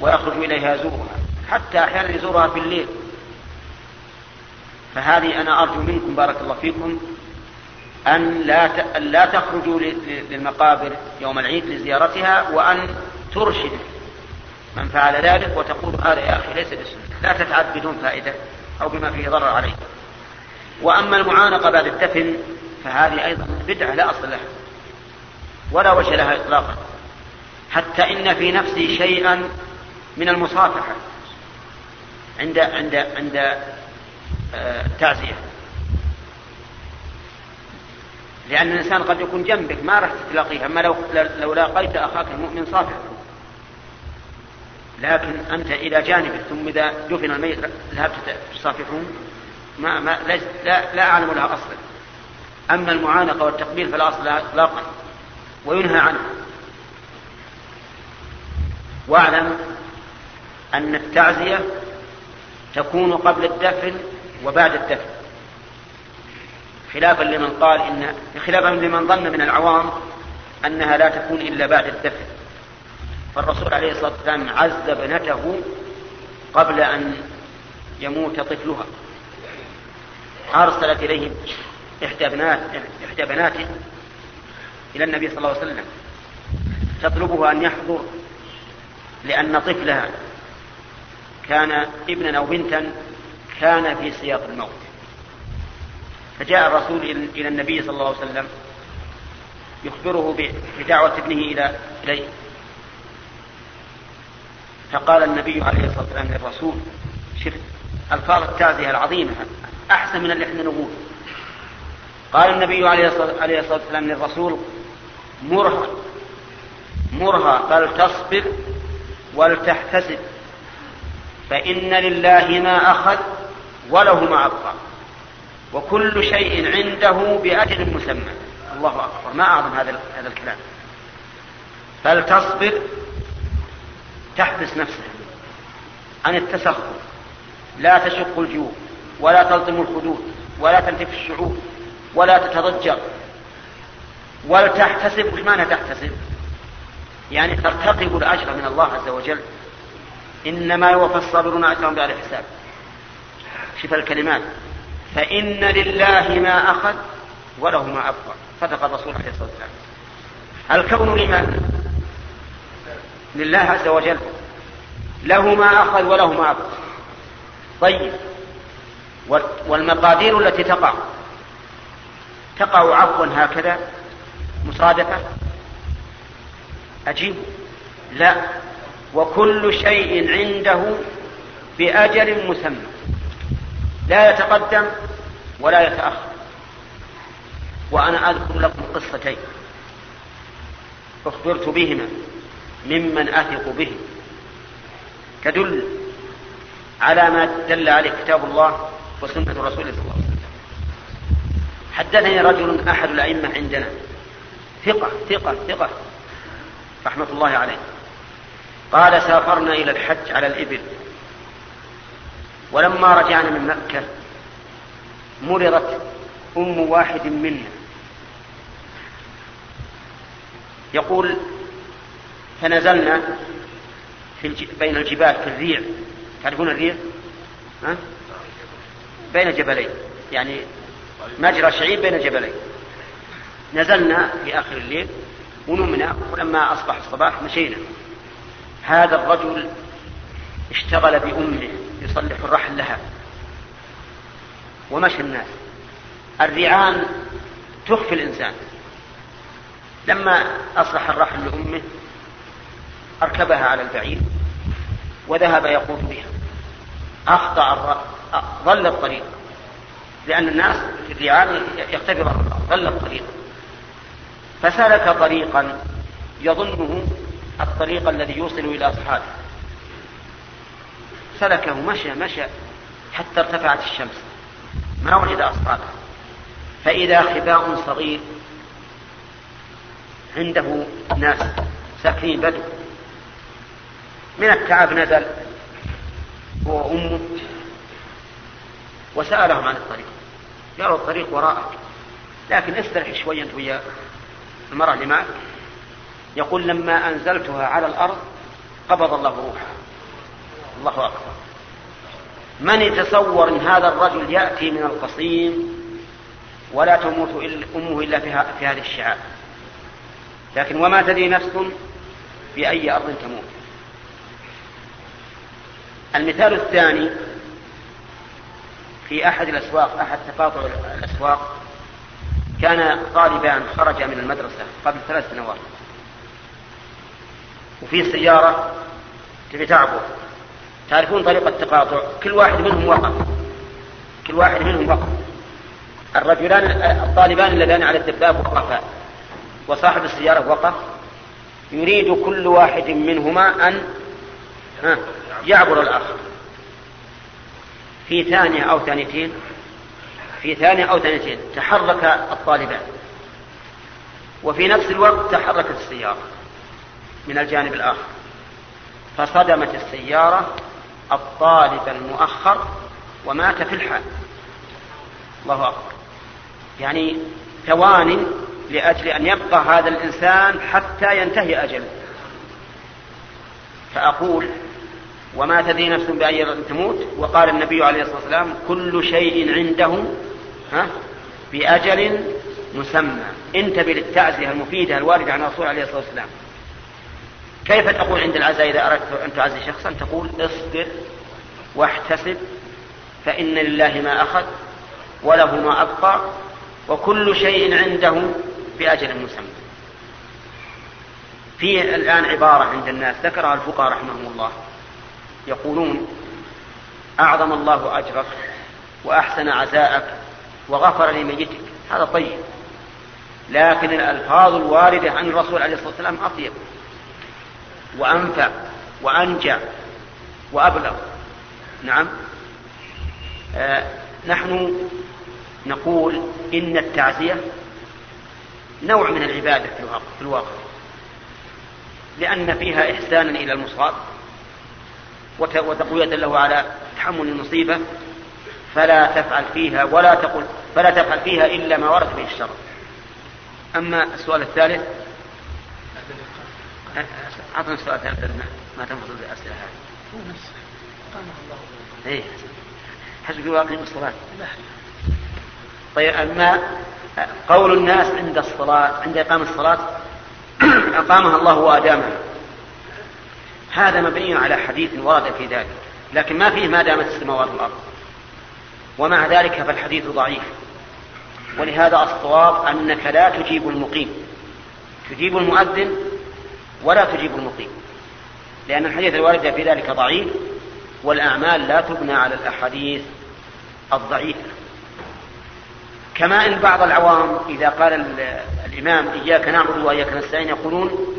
ويخرج إليها يزورها حتى أحيانا يزورها في الليل. فهذه أنا أرجو منكم بارك الله فيكم أن لا لا تخرجوا للمقابر يوم العيد لزيارتها وأن ترشد من فعل ذلك وتقول هذا يا أخي ليس بسنة. لا تتعب بدون فائدة أو بما فيه ضرر عليه وأما المعانقة بعد الدفن فهذه أيضا بدعة لا أصل لها ولا وجه لها إطلاقا. حتى إن في نفسي شيئا من المصافحة. عند عند عند التعزية آه، لأن الإنسان قد يكون جنبك ما راح تلاقيه. أما لو لو لاقيت أخاك المؤمن صافحه لكن أنت إلى جانبك ثم إذا دفن الميت ذهبت تصافحون ما ما لا لا أعلم لها أصلا. أما المعانقة والتقبيل فلا أصل لها إطلاقا وينهى عنه. واعلم أن التعزية تكون قبل الدفن وبعد الدفن. خلافا لمن قال إن خلافا لمن ظن من العوام أنها لا تكون إلا بعد الدفن. فالرسول عليه الصلاة والسلام عز ابنته قبل أن يموت طفلها. أرسلت إليه إحدى بنات إحدى بناته إلى النبي صلى الله عليه وسلم. تطلبه أن يحضر لأن طفلها كان ابنا أو بنتا كان في سياق الموت. فجاء الرسول إلى النبي صلى الله عليه وسلم يخبره بدعوة ابنه إلى إليه. فقال النبي عليه الصلاة والسلام للرسول شفت ألفاظ التعزية العظيمة أحسن من اللي إحنا نقول قال النبي عليه الصلاة والسلام للرسول مرها مرها فلتصبر ولتحتسب. فإن لله ما أخذ وله ما أبقى. وكل شيء عنده بأجل مسمى. الله أكبر. ما أعظم هذا هذا الكلام. فلتصبر تحبس نفسها عن التسخط. لا تشق الجيوب ولا تلطم الخدود ولا تنتف الشعوب ولا تتضجر. ولتحتسب وش معنى تحتسب؟ يعني ترتقب الأجر من الله عز وجل. إنما يوفى الصابرون أجرهم بغير حساب شوف الكلمات. فإن لله ما أخذ وله ما أبقى. صدق الرسول عليه الصلاة والسلام. الكون لمن لله عز وجل. له ما أخذ وله ما أبقى. طيب. والمقادير التي تقع. تقع عفوا هكذا. مصادفة أجيب لا. وكل شيء عنده بأجل مسمى. لا يتقدم ولا يتأخر. وأنا أذكر لكم قصتين أخبرت بهما ممن أثق به. تدل على ما دل عليه كتاب الله وسنة رسوله صلى الله عليه وسلم. حدثني رجل أحد الأئمة عندنا. ثقة ثقة ثقة. رحمة الله عليه. قال سافرنا إلى الحج على الإبل. ولما رجعنا من مكة مرضت أم واحد منا. يقول فنزلنا في الج... بين الجبال في الريع. تعرفون الريع؟ ها؟ بين جبلين يعني مجرى شعيب بين جبلين نزلنا في آخر الليل ونمنا ولما أصبح الصباح مشينا. هذا الرجل اشتغل بأمه يصلح الرحل لها. ومشى الناس. الرعان تخفي الإنسان. لما أصلح الرحل لأمه أركبها على البعير وذهب يقود بها. أخطأ ظل الطريق. لأن الناس في الرعان يختبر ظل الطريق. فسلك طريقا يظنه الطريق الذي يوصل إلى أصحابه. سلكه مشى مشى حتى ارتفعت الشمس. ما وجد أصحابه. فإذا خباء صغير عنده ناس ساكنين بدو. من التعب نزل هو وأمه وسألهم عن الطريق. قالوا الطريق وراءك لكن استرح شوي أنت ويا المرأة معك يقول لما أنزلتها على الأرض قبض الله روحها. الله أكبر. من يتصور أن هذا الرجل يأتي من القصيم ولا تموت أمه إلا في هذه الشعاب لكن وما تدري نفس بأي أرض تموت. المثال الثاني في أحد الأسواق أحد تقاطع الأسواق كان طالبان خرج من المدرسة قبل ثلاث سنوات. وفي سيارة تبي تعبر تعرفون طريقة التقاطع؟ كل واحد منهم وقف. كل واحد منهم وقف. الرجلان الطالبان اللذان على الدباب وقفا. وصاحب السيارة وقف. يريد كل واحد منهما أن يعبر الآخر. في ثانية أو ثانيتين في ثانية أو ثانيتين تحرك الطالبان وفي نفس الوقت تحركت السيارة من الجانب الآخر. فصدمت السيارة الطالب المؤخر ومات في الحال. الله أكبر. يعني ثوان لأجل أن يبقى هذا الإنسان حتى ينتهي أجله فأقول وما تدري نفس بأي تموت؟ وقال النبي عليه الصلاة والسلام كل شيء عنده ها؟ بأجل مسمى. انتبه للتعزية المفيدة الواردة عن الرسول عليه الصلاة والسلام. كيف تقول عند العزاء إذا أردت أن تعزي شخصا؟ تقول اصبر واحتسب فإن لله ما أخذ وله ما أبقى وكل شيء عنده بأجل مسمى. في الآن عبارة عند الناس ذكرها الفقهاء رحمهم الله. يقولون أعظم الله أجرك وأحسن عزاءك وغفر لميتك هذا طيب. لكن الألفاظ الواردة عن الرسول عليه الصلاة والسلام أطيب. وأنفع وأنجع وأبلغ. نعم. آه نحن نقول إن التعزية نوع من العبادة في الواقع لأن فيها إحسانا إلى المصاب. وتقوية له على تحمل المصيبة. فلا تفعل فيها ولا تقل فلا تفعل فيها إلا ما ورد به الشرع. أما السؤال الثالث؟ أعطنا السؤال الثالث ما تنفض الأسئلة هذه. هو نفسه قامه الله إيه حسب واقع الصلاة. لا طيب أما قول الناس عند الصلاة عند إقامة الصلاة أقامها الله وأدامها. هذا مبني على حديث ورد في ذلك لكن ما فيه ما دامت السماوات والأرض. ومع ذلك فالحديث ضعيف. ولهذا الصواب أنك لا تجيب المقيم. تجيب المؤذن ولا تجيب المقيم. لأن الحديث الوارد في ذلك ضعيف والأعمال لا تبنى على الأحاديث الضعيفة. كما إن بعض العوام إذا قال الإمام إياك نعبد وإياك نستعين يقولون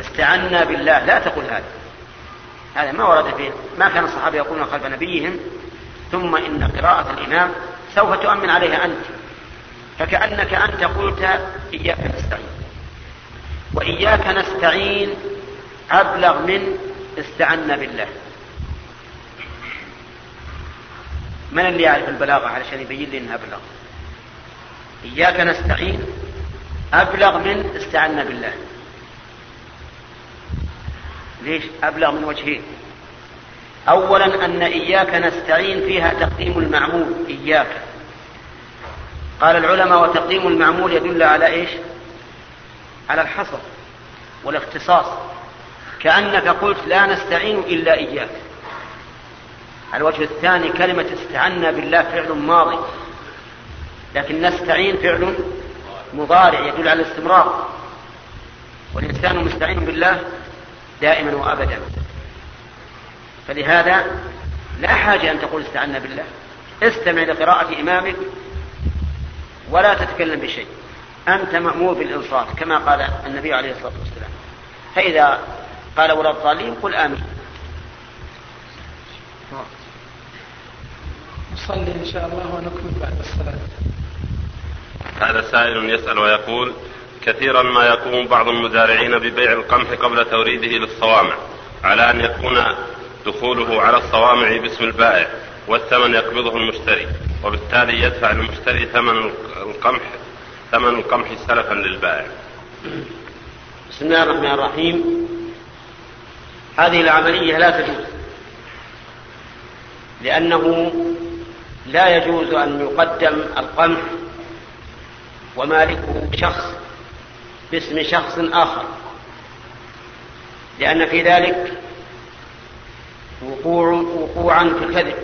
استعنا بالله. لا تقل هذا. هذا ما ورد فيه. ما كان الصحابة يقولون خلف نبيهم ثم إن قراءة الإمام سوف تؤمن عليها أنت. فكأنك أنت قلت إياك نستعين. وإياك نستعين أبلغ من استعنا بالله. من اللي يعرف البلاغة علشان يبين لي إنها أبلغ؟ إياك نستعين أبلغ من استعنا بالله. ليش أبلغ من وجهين؟ أولا أن إياك نستعين فيها تقديم المعمول إياك. قال العلماء وتقديم المعمول يدل على إيش؟ على الحصر والاختصاص. كأنك قلت لا نستعين إلا إياك. الوجه الثاني كلمة استعنا بالله فعل ماضي. لكن نستعين فعل مضارع يدل على الاستمرار. والإنسان مستعين بالله دائما وأبدا. فلهذا لا حاجة أن تقول استعنا بالله. استمع لقراءة إمامك ولا تتكلم بشيء. أنت مأمور بالإنصات كما قال النبي عليه الصلاة والسلام. فإذا قال ولا الضالين قل آمين.
نصلي إن شاء الله ونكمل بعد الصلاة.
هذا سائل يسأل ويقول كثيرا ما يقوم بعض المزارعين ببيع القمح قبل توريده للصوامع على أن يكون دخوله على الصوامع باسم البائع والثمن يقبضه المشتري وبالتالي يدفع المشتري ثمن القمح ثمن القمح سلفا للبائع.
بسم الله الرحمن الرحيم. هذه العملية لا تجوز لأنه لا يجوز أن يقدم القمح ومالكه شخص باسم شخص آخر لأن في ذلك وقوع وقوعا في الكذب.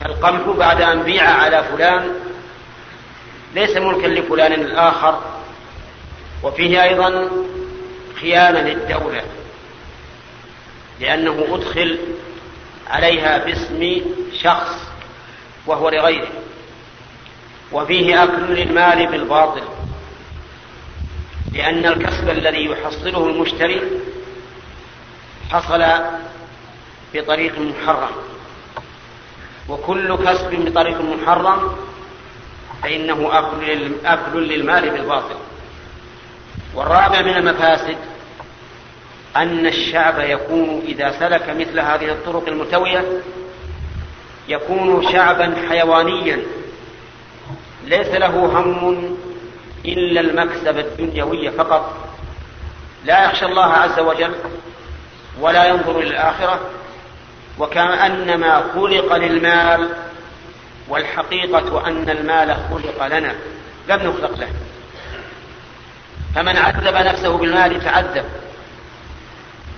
كالقمح بعد أن بيع على فلان ليس ملكا لفلان الآخر وفيه أيضا خيانة للدولة لأنه أدخل عليها باسم شخص وهو لغيره وفيه أكل للمال بالباطل لأن الكسب الذي يحصله المشتري حصل بطريق محرم. وكل كسب بطريق محرم فإنه أكل للمال بالباطل. والرابع من المفاسد أن الشعب يكون إذا سلك مثل هذه الطرق الملتوية يكون شعبا حيوانيا. ليس له هم إلا المكسب الدنيوي فقط. لا يخشى الله عز وجل ولا ينظر إلى الآخرة وكأنما خلق للمال والحقيقة أن المال خلق لنا لم نخلق له. فمن عذب نفسه بالمال تعذب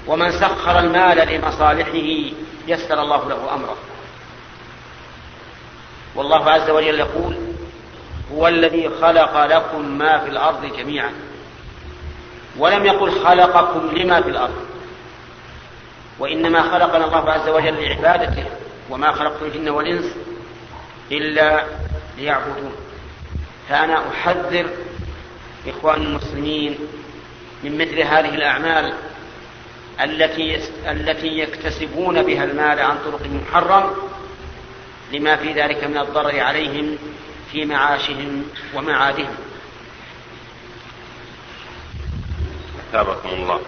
ومن سخر المال لمصالحه يسر الله له أمره. والله عز وجل يقول هو الذي خلق لكم ما في الأرض جميعا ولم يقل خلقكم لما في الأرض. وإنما خلقنا الله عز وجل لعبادته وما خلقت الجن والإنس إلا ليعبدون فأنا أحذر إخوان المسلمين من مثل هذه الأعمال التي التي يكتسبون بها المال عن طرق محرم لما في ذلك من الضرر عليهم في معاشهم ومعادهم.
أثابكم الله.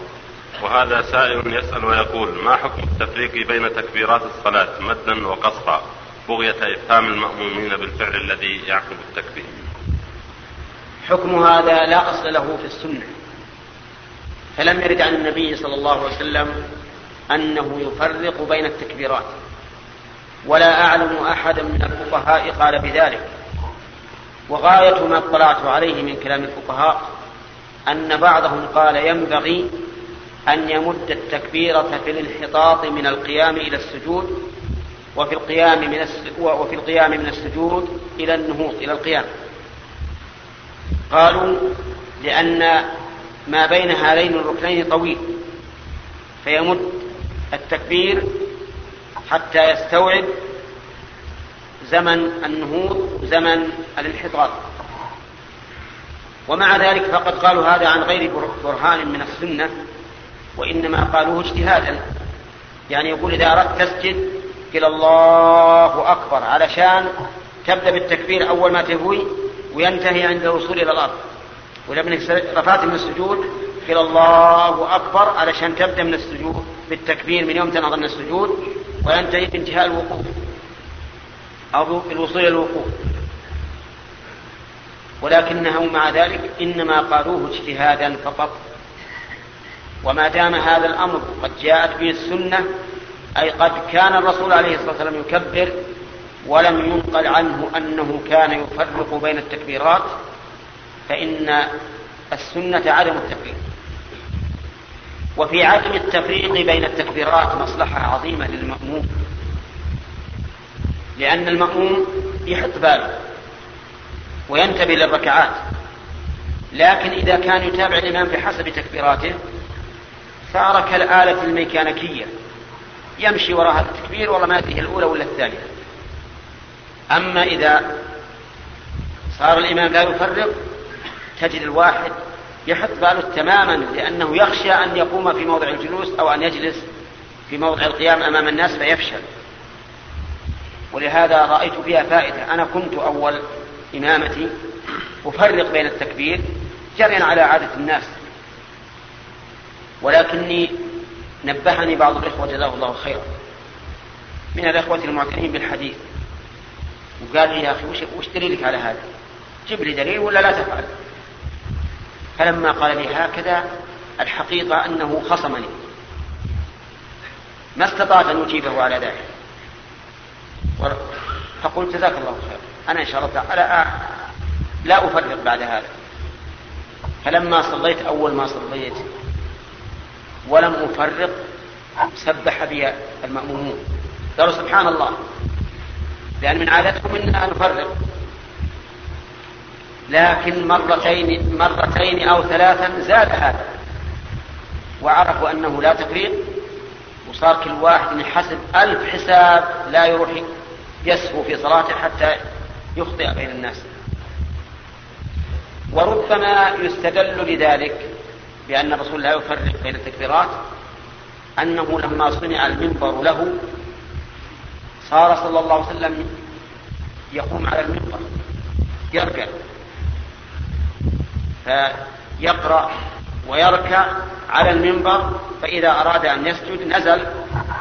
وهذا سائل يسأل ويقول ما حكم التفريق بين تكبيرات الصلاة مدا وقصرا بغية إفهام المأمومين بالفعل الذي يعقب التكبير؟
حكم هذا لا أصل له في السنة. فلم يرد عن النبي صلى الله عليه وسلم أنه يفرق بين التكبيرات ولا أعلم أحدا من الفقهاء قال بذلك. وغاية ما اطلعت عليه من كلام الفقهاء أن بعضهم قال ينبغي أن يمد التكبيرة في الانحطاط من القيام إلى السجود وفي القيام من وفي القيام من السجود إلى النهوض إلى القيام. قالوا لأن ما بين هذين الركنين طويل فيمد التكبير حتى يستوعب زمن النهوض زمن الانحطاط ومع ذلك فقد قالوا هذا عن غير برهان من السنة وإنما قالوه اجتهادا. يعني يقول إذا أردت تسجد قل الله أكبر علشان تبدأ بالتكبير أول ما تهوي وينتهي عند الوصول إلى الأرض. ولما رفعت من السجود قل الله أكبر علشان تبدأ من السجود بالتكبير من يوم تنهض من السجود وينتهي بانتهاء الوقوف. أو بالوصول إلى الوقوف. ولكنهم مع ذلك إنما قالوه اجتهادا فقط. وما دام هذا الأمر قد جاءت به السنة أي قد كان الرسول عليه الصلاة والسلام يكبر ولم ينقل عنه أنه كان يفرق بين التكبيرات فإن السنة عدم التفريق. وفي عدم التفريق بين التكبيرات مصلحة عظيمة للمأموم لأن المأموم يحط باله وينتبه للركعات لكن إذا كان يتابع الإمام بحسب تكبيراته صار كالآلة الميكانيكية. يمشي وراء هذا التكبير والله ما يدري الأولى ولا الثانية. أما إذا صار الإمام لا يفرق تجد الواحد يحط باله تماما لأنه يخشى أن يقوم في موضع الجلوس أو أن يجلس في موضع القيام أمام الناس فيفشل. ولهذا رأيت فيها فائدة. أنا كنت أول إمامتي أفرق بين التكبير جريا على عادة الناس. ولكني نبهني بعض الإخوة جزاه الله خيرا. من الإخوة المعتنين بالحديث. وقال لي يا أخي وش, دليلك على هذا؟ جيب لي دليل ولا لا تفعل؟ فلما قال لي هكذا الحقيقة أنه خصمني. ما استطعت أن أجيبه على ذلك. فقلت جزاك الله خير أنا إن شاء الله تعالى لا أفرق بعد هذا. فلما صليت أول ما صليت ولم أفرق سبح بي المأمومون. قالوا سبحان الله. لأن من عادتهم أننا نفرق لكن مرتين مرتين أو ثلاثا زاد هذا. وعرفوا أنه لا تفريق وصار كل واحد يحسب ألف حساب لا يروح يسهو في صلاته حتى يخطئ بين الناس. وربما يستدل لذلك بأن الرسول لا يفرق بين التكبيرات أنه لما صنع المنبر له صار صلى الله عليه وسلم يقوم على المنبر يركع فيقرأ ويركع على المنبر فإذا أراد أن يسجد نزل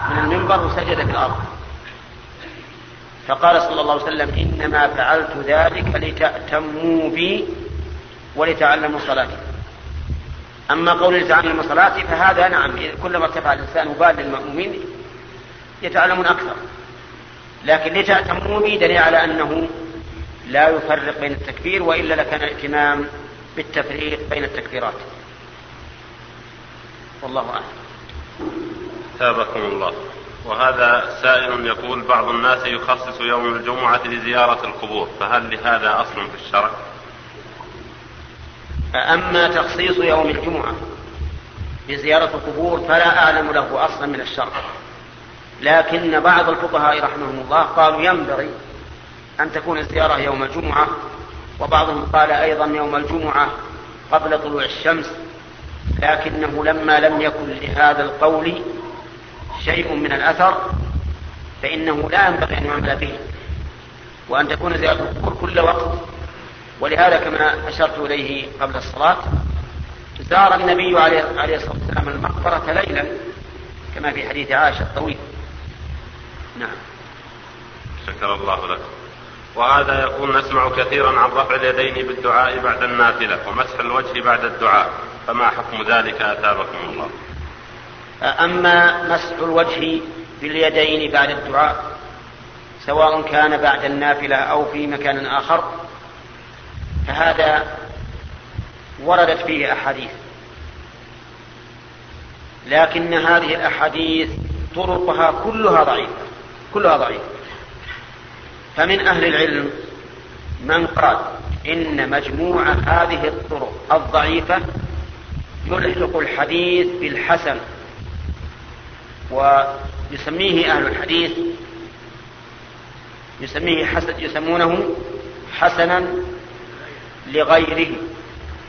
من المنبر وسجد في الأرض. فقال صلى الله عليه وسلم إنما فعلت ذلك لتأتموا بي ولتعلموا صلاتي. أما قول لتعلموا صلاتي فهذا نعم كلما ارتفع الإنسان بال للمأمومين يتعلمون أكثر. لكن لتأتموا بي دليل على أنه لا يفرق بين التكبير وإلا لكان الاهتمام بالتفريق بين التكبيرات. والله أعلم.
تابكم الله. وهذا سائل يقول بعض الناس يخصص يوم الجمعة لزيارة القبور فهل لهذا أصل في الشرع؟
أما تخصيص يوم الجمعة بزيارة القبور فلا أعلم له أصلا من الشرع لكن بعض الفقهاء رحمهم الله قالوا ينبغي أن تكون الزيارة يوم الجمعة وبعضهم قال أيضا يوم الجمعة قبل طلوع الشمس لكنه لما لم يكن لهذا القول شيء من الأثر فإنه لا ينبغي أن يعمل به. وأن تكون زيارة القبور كل وقت ولهذا كما أشرت إليه قبل الصلاة زار النبي عليه الصلاة والسلام المقبرة ليلا كما في حديث عائشة الطويل. نعم.
شكر الله لك. وهذا يقول نسمع كثيرا عن رفع اليدين بالدعاء بعد النافلة ومسح الوجه بعد الدعاء فما حكم ذلك؟ أتابكم الله.
أما مسح الوجه باليدين بعد الدعاء سواء كان بعد النافلة أو في مكان آخر فهذا وردت فيه أحاديث. لكن هذه الأحاديث طرقها كلها ضعيفة كلها ضعيفة. فمن أهل العلم من قال إن مجموع هذه الطرق الضعيفة يلحق الحديث بالحسن ويسميه أهل الحديث يسميه حسن يسمونه حسنا لغيره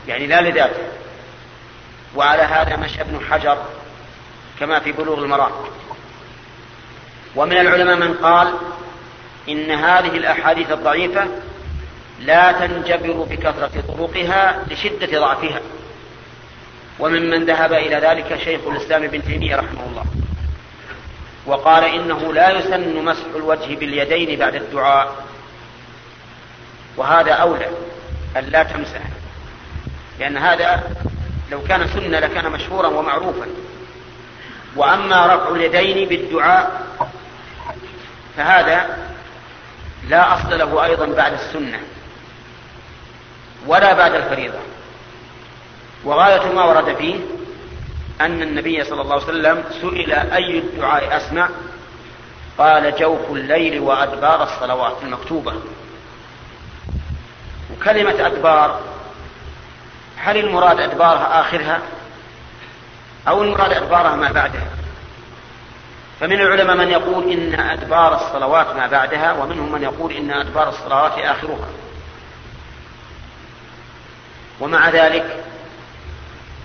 يعني لا لذاته. وعلى هذا مشى ابن حجر كما في بلوغ المرام. ومن العلماء من قال إن هذه الأحاديث الضعيفة لا تنجبر بكثرة طرقها لشدة ضعفها. وممن ذهب إلى ذلك شيخ الإسلام ابن تيمية رحمه الله. وقال إنه لا يسن مسح الوجه باليدين بعد الدعاء. وهذا أولى. أن لا تمسح. لأن هذا لو كان سنة لكان مشهورا ومعروفا. وأما رفع اليدين بالدعاء فهذا لا أصل له أيضا بعد السنة ولا بعد الفريضة. وغاية ما ورد فيه أن النبي صلى الله عليه وسلم سئل أي الدعاء أسمع؟ قال جوف الليل وأدبار الصلوات المكتوبة. وكلمة أدبار. هل المراد أدبارها آخرها؟ أو المراد أدبارها ما بعدها؟ فمن العلماء من يقول إن أدبار الصلوات ما بعدها ومنهم من يقول إن أدبار الصلوات آخرها. ومع ذلك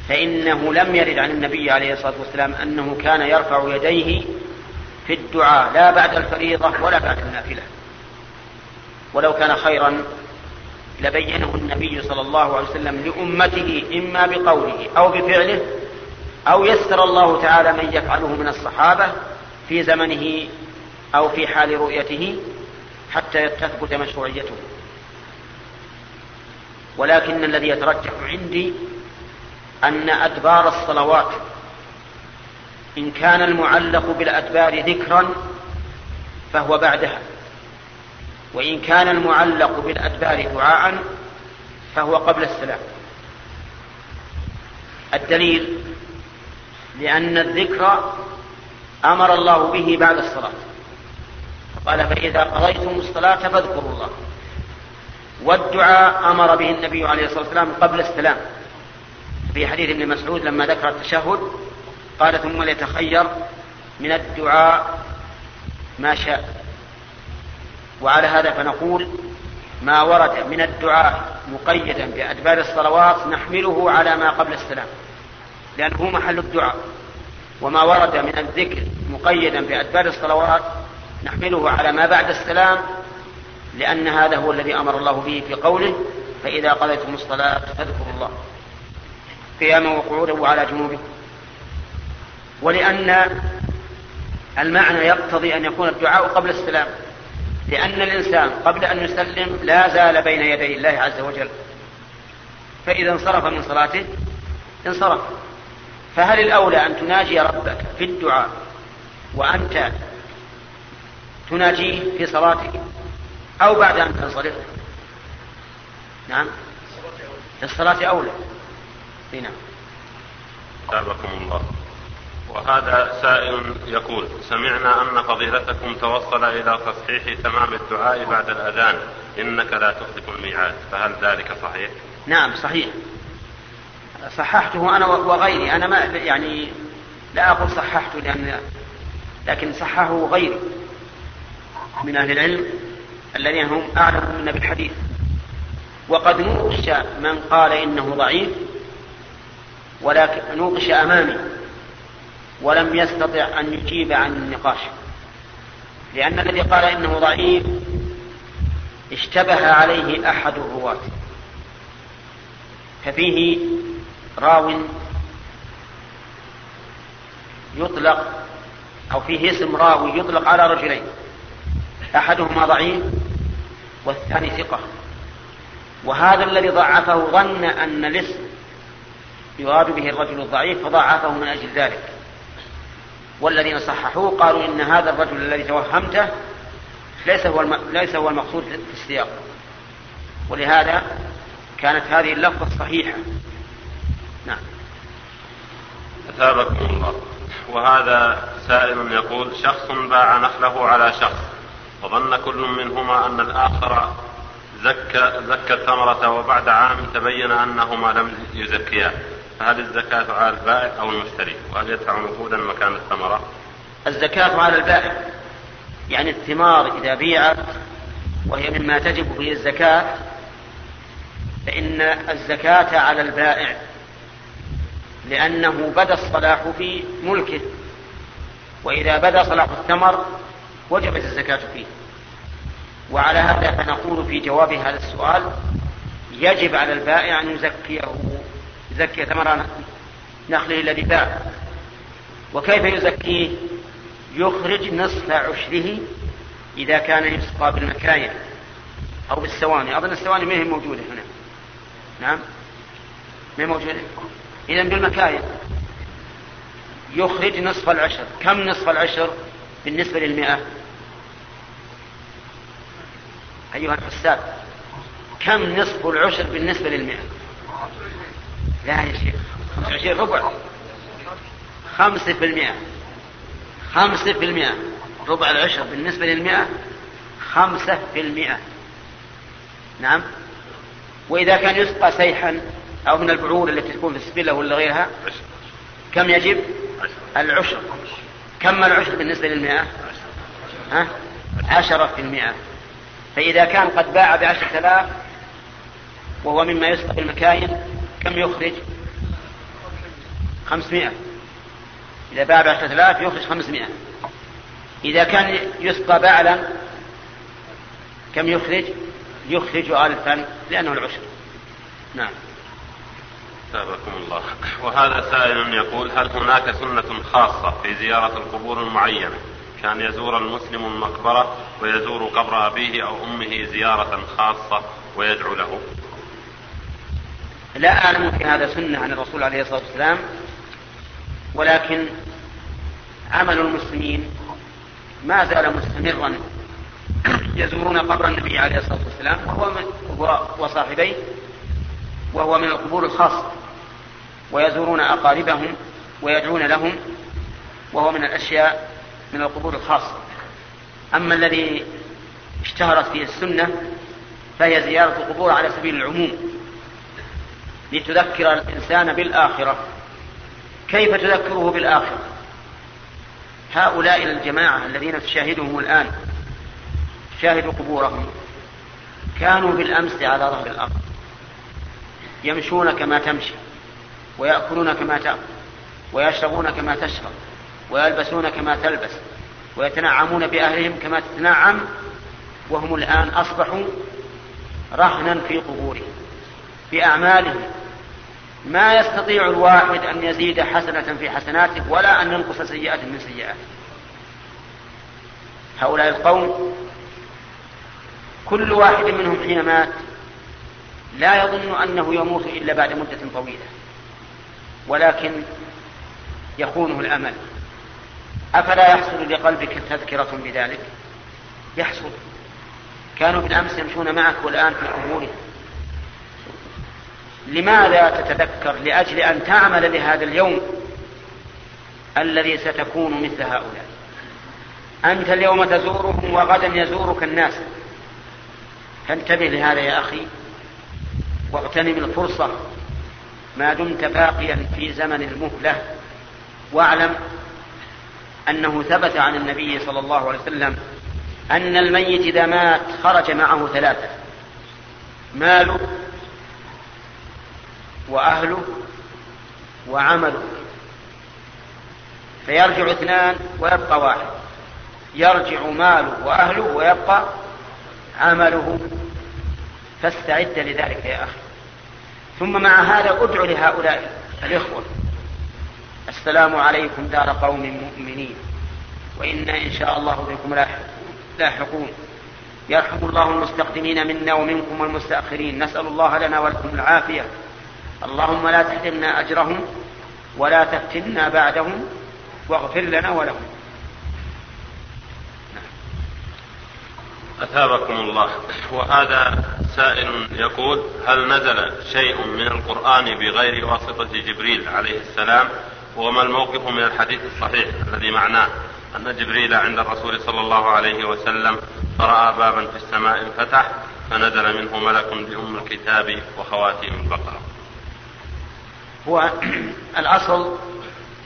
فإنه لم يرد عن النبي عليه الصلاة والسلام أنه كان يرفع يديه في الدعاء لا بعد الفريضة ولا بعد النافلة. ولو كان خيرا لبينه النبي صلى الله عليه وسلم لأمته إما بقوله أو بفعله أو يسر الله تعالى من يفعله من الصحابة في زمنه أو في حال رؤيته حتى تثبت مشروعيته. ولكن الذي يترجح عندي أن أدبار الصلوات إن كان المعلق بالأدبار ذكرا فهو بعدها. وإن كان المعلق بالأدبار دعاء فهو قبل السلام. الدليل لأن الذكر أمر الله به بعد الصلاة. قال فإذا قضيتم الصلاة فاذكروا الله. والدعاء أمر به النبي عليه الصلاة والسلام قبل السلام. في حديث ابن مسعود لما ذكر التشهد قال ثم ليتخير من الدعاء ما شاء. وعلى هذا فنقول ما ورد من الدعاء مقيدا بأدبار الصلوات نحمله على ما قبل السلام لأنه محل الدعاء. وما ورد من الذكر مقيدا بأدبار الصلوات نحمله على ما بعد السلام لأن هذا هو الذي أمر الله به في قوله فإذا قضيتم الصلاة فاذكروا الله قياما وقعودا وعلى جنوبكم ولأن المعنى يقتضي أن يكون الدعاء قبل السلام. لأن الإنسان قبل أن يسلم لا زال بين يدي الله عز وجل. فإذا انصرف من صلاته انصرف. فهل الأولى أن تناجي ربك في الدعاء وأنت تناجيه في صلاتك أو بعد أن تنصرف؟ نعم. في الصلاة أولى. نعم.
تابكم الله. وهذا سائل يقول سمعنا أن فضيلتكم توصل إلى تصحيح تمام الدعاء بعد الأذان. إنك لا تخلف الميعاد. فهل ذلك صحيح؟
نعم صحيح. صححته أنا وغيري. أنا ما يعني لا أقول صححته لأن لكن صححه غيري من أهل العلم الذين هم أعلم منا بالحديث. وقد نوقش من قال إنه ضعيف ولكن نوقش أمامي. ولم يستطع أن يجيب عن النقاش لأن الذي قال إنه ضعيف اشتبه عليه أحد الرواة. ففيه راو يطلق أو فيه اسم راوي يطلق على رجلين. أحدهما ضعيف والثاني ثقة. وهذا الذي ضعفه ظن أن الاسم يراد به الرجل الضعيف فضاعفه من أجل ذلك. والذين صححوه قالوا إن هذا الرجل الذي توهمته ليس هو ليس هو المقصود في السياق. ولهذا كانت هذه اللفظة صحيحة. نعم.
أثابكم الله. وهذا سائل يقول شخص باع نخله على شخص وظن كل منهما أن الآخر زكى زكى الثمرة وبعد عام تبين أنهما لم يزكيا فهل الزكاة على البائع أو المشتري وهل يدفع نقودا مكان الثمرة؟
الزكاة على البائع يعني الثمار إذا بيعت وهي مما تجب فيه الزكاة فإن الزكاة على البائع لأنه بدا الصلاح في ملكه وإذا بدا صلاح الثمر وجبت الزكاة فيه. وعلى هذا فنقول في جواب هذا السؤال يجب على البائع أن يزكيه يزكي ثمر نخله الذي باع وكيف يزكيه يخرج نصف عشره إذا كان يسقى بالمكاين أو بالسواني. أظن السواني ما هي موجودة هنا. نعم. ما هي موجودة؟ إذا بالمكاين. يخرج نصف العشر. كم نصف العشر بالنسبة للمئة؟ أيها الحساب. كم نصف العشر بالنسبة للمئة؟ لا يا شيخ. 25 ربع. خمسة في المئة خمسة في المئة ربع العشر بالنسبة للمئة. خمسة في المئة نعم. وإذا كان يسقى سيحا أو من البعور التي تكون في السبلة ولا غيرها كم يجب؟ العشر. كم العشر بالنسبة للمئة؟ ها؟ عشرة في المئة. فإذا كان قد باع بعشرة آلاف وهو مما يسقى بالمكاين كم يخرج؟ خمسمائة. إذا باع بعشرة آلاف يخرج خمسمائة. إذا كان يسقى بعلا كم يخرج؟ يخرج ألفا لأنه العشر. نعم.
ثابكم الله. وهذا سائل يقول هل هناك سنة خاصة في زيارة القبور المعينة؟ كان يزور المسلم المقبرة ويزور قبر أبيه أو أمه زيارة خاصة ويدعو له.
لا أعلم في هذا سنة عن الرسول عليه الصلاة والسلام ولكن عمل المسلمين ما زال مستمرا يزورون قبر النبي عليه الصلاة والسلام وهو وصاحبيه وهو من القبور الخاصة ويزورون أقاربهم ويدعون لهم وهو من الأشياء من القبور الخاصة. أما الذي اشتهرت فيه السنة فهي زيارة القبور على سبيل العموم. لتذكر الإنسان بالآخرة. كيف تذكره بالآخرة؟ هؤلاء الجماعة الذين تشاهدهم الآن تشاهد قبورهم كانوا بالأمس على ظهر الأرض يمشون كما تمشي ويأكلون كما تأكل ويشربون كما تشرب ويلبسون كما تلبس ويتنعمون بأهلهم كما تتنعم وهم الآن أصبحوا رهنا في قبورهم بأعمالهم ما يستطيع الواحد أن يزيد حسنة في حسناته ولا أن ينقص سيئة من سيئاته. هؤلاء القوم كل واحد منهم حين مات لا يظن أنه يموت إلا بعد مدة طويلة ولكن يخونه الأمل. أفلا يحصل لقلبك تذكرة بذلك؟ يحصل. كانوا بالأمس يمشون معك والآن في قبورهم. لماذا تتذكر لأجل أن تعمل لهذا اليوم الذي ستكون مثل هؤلاء؟ أنت اليوم تزورهم وغدا يزورك الناس. فانتبه لهذا يا أخي واغتنم الفرصة ما دمت باقيا في زمن المهلة واعلم أنه ثبت عن النبي صلى الله عليه وسلم أن الميت إذا مات خرج معه ثلاثة ماله وأهله وعمله. فيرجع اثنان ويبقى واحد. يرجع ماله وأهله ويبقى عمله. فاستعد لذلك يا أخي. ثم مع هذا ادع لهؤلاء الإخوة. السلام عليكم دار قوم مؤمنين. وإنا إن شاء الله بكم لاحقون. يرحم الله المستقدمين منا ومنكم والمستأخرين نسأل الله لنا ولكم العافية. اللهم لا تحرمنا أجرهم ولا تفتنا بعدهم واغفر لنا ولهم.
أثابكم الله. وهذا سائل يقول هل نزل شيء من القرآن بغير واسطة جبريل عليه السلام؟ وما الموقف من الحديث الصحيح الذي معناه أن جبريل عند الرسول صلى الله عليه وسلم فرأى بابا في السماء انفتح فنزل منه ملك بأم الكتاب وخواتيم البقرة.
هو الأصل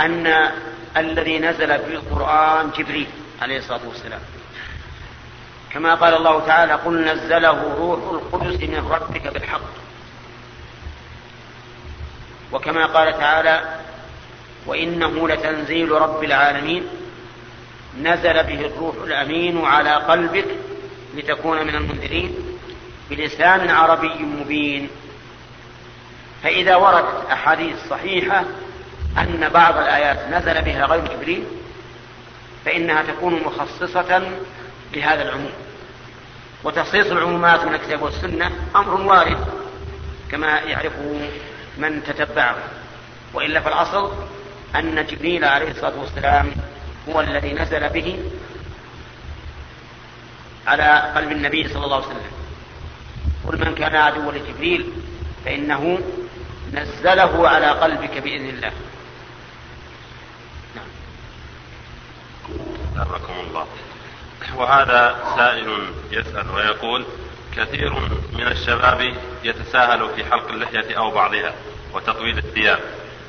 أن الذي نزل في القرآن جبريل عليه الصلاة والسلام. كما قال الله تعالى قل نزله روح القدس من ربك بالحق. وكما قال تعالى وإنه لتنزيل رب العالمين. نزل به الروح الأمين على قلبك لتكون من المنذرين بلسان عربي مبين. فإذا وردت أحاديث صحيحة أن بعض الآيات نزل بها غير جبريل فإنها تكون مخصصة لهذا العموم. وتخصيص العمومات من الكتاب والسنة أمر وارد كما يعرفه من تتبعه. وإلا فالأصل أن جبريل عليه الصلاة والسلام هو الذي نزل به على قلب النبي صلى الله عليه وسلم. قل من كان عدوا لجبريل فإنه نزله على قلبك بإذن الله.
نعم. الله. وهذا سائل يسأل ويقول كثير من الشباب يتساهل في حلق اللحية أو بعضها وتطويل الثياب.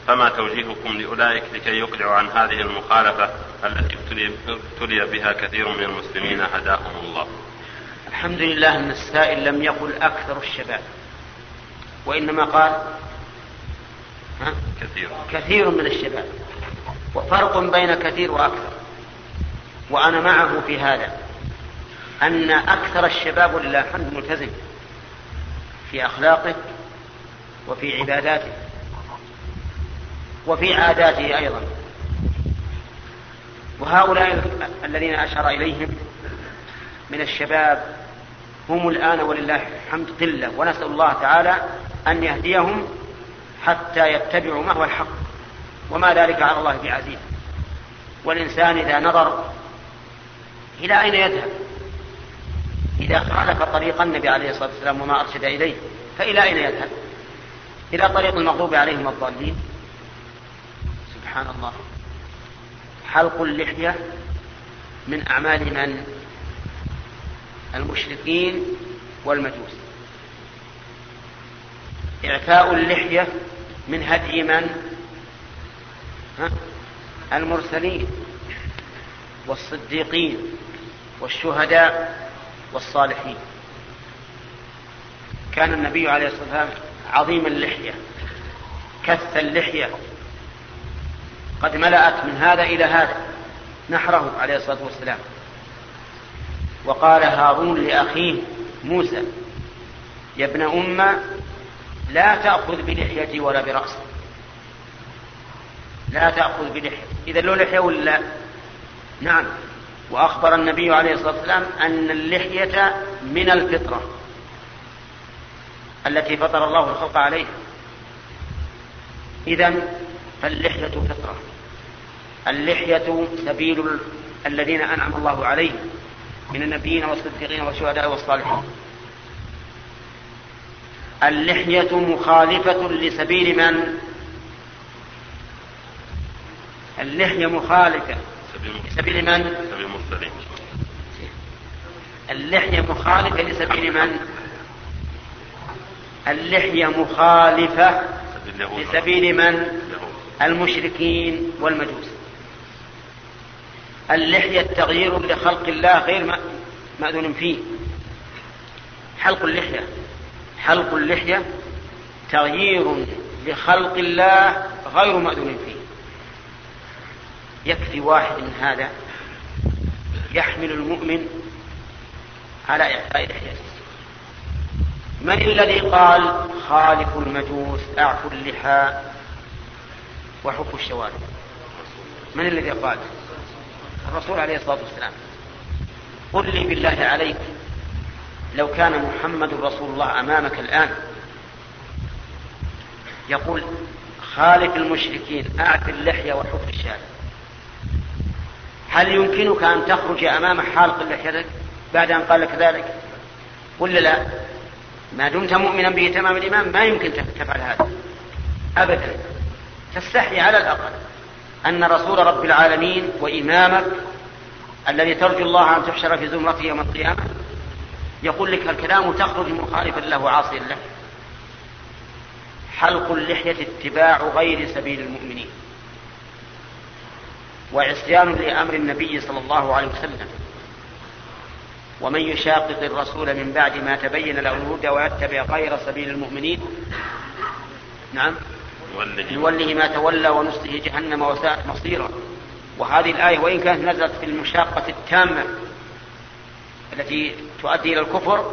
فما توجيهكم لأولئك لكي يقلعوا عن هذه المخالفة التي ابتلي بها كثير من المسلمين؟ هداهم الله.
الحمد لله أن السائل لم يقل أكثر الشباب. وإنما قال؟
كثير.
كثير من الشباب. وفرق بين كثير وأكثر. وأنا معه في هذا. أن أكثر الشباب ولله الحمد ملتزم. في أخلاقه وفي عباداته. وفي عاداته أيضا. وهؤلاء الذين أشار إليهم من الشباب هم الآن ولله الحمد قلة. ونسأل الله تعالى أن يهديهم حتى يتبعوا ما هو الحق وما ذلك على الله بعزيز. والإنسان إذا نظر إلى أين يذهب؟ إذا خالف طريق النبي عليه الصلاة والسلام وما أرشد إليه فإلى أين يذهب؟ إلى طريق المغضوب عليهم الضالين سبحان الله. حلق اللحية من أعمال من؟ المشركين والمجوس. إعفاء اللحية من هدي من؟ ها؟ المرسلين والصديقين والشهداء والصالحين. كان النبي عليه الصلاة والسلام عظيم اللحية كث اللحية. قد ملأت من هذا إلى هذا نحره عليه الصلاة والسلام. وقال هارون لأخيه موسى يا ابن أم لا تأخذ بلحيتي ولا برأسي. لا تأخذ بلحيتي إذا له لحية ولا نعم. وأخبر النبي عليه الصلاة والسلام أن اللحية من الفطرة التي فطر الله الخلق عليها. إذا فاللحية فطرة. اللحية سبيل الذين أنعم الله عليهم من النبيين والصديقين والشهداء والصالحين. اللحية مخالفة لسبيل من؟ اللحية مخالفة لسبيل من؟
سبيل المرسلين
اللحية مخالفة لسبيل من؟ اللحية مخالفة لسبيل من؟ المشركين والمجوس اللحية تغيير لخلق الله غير مأذون فيه حلق اللحية حلق اللحية تغيير لخلق الله غير مأذون فيه. يكفي واحد من هذا يحمل المؤمن على إعفاء لحيته. من الذي قال خالف المجوس اعفوا اللحى وحفوا الشوارب؟ من الذي قال؟ الرسول عليه الصلاة والسلام. قل لي بالله عليك لو كان محمد رسول الله أمامك الآن. يقول خالف المشركين أعف اللحية وحف الشارع. هل يمكنك أن تخرج أمام حالق لحيتك بعد أن قال لك ذلك. ولا لا. ما دمت مؤمنا به تمام الإيمان ما يمكن تفعل هذا. أبدا. تستحي على الأقل أن رسول رب العالمين وإمامك الذي ترجو الله أن تحشر في زمرته يوم القيامة يقول لك الكلام تخرج مخالفا له وعاصيا له حلق اللحية اتباع غير سبيل المؤمنين. وعصيان لأمر النبي صلى الله عليه وسلم. ومن يشاقق الرسول من بعد ما تبين له الهدى ويتبع غير سبيل المؤمنين. نعم. نوله ما تولى ونصله جهنم وساءت مصيرا. وهذه الآية وإن كانت نزلت في المشاقة التامة التي تؤدي إلى الكفر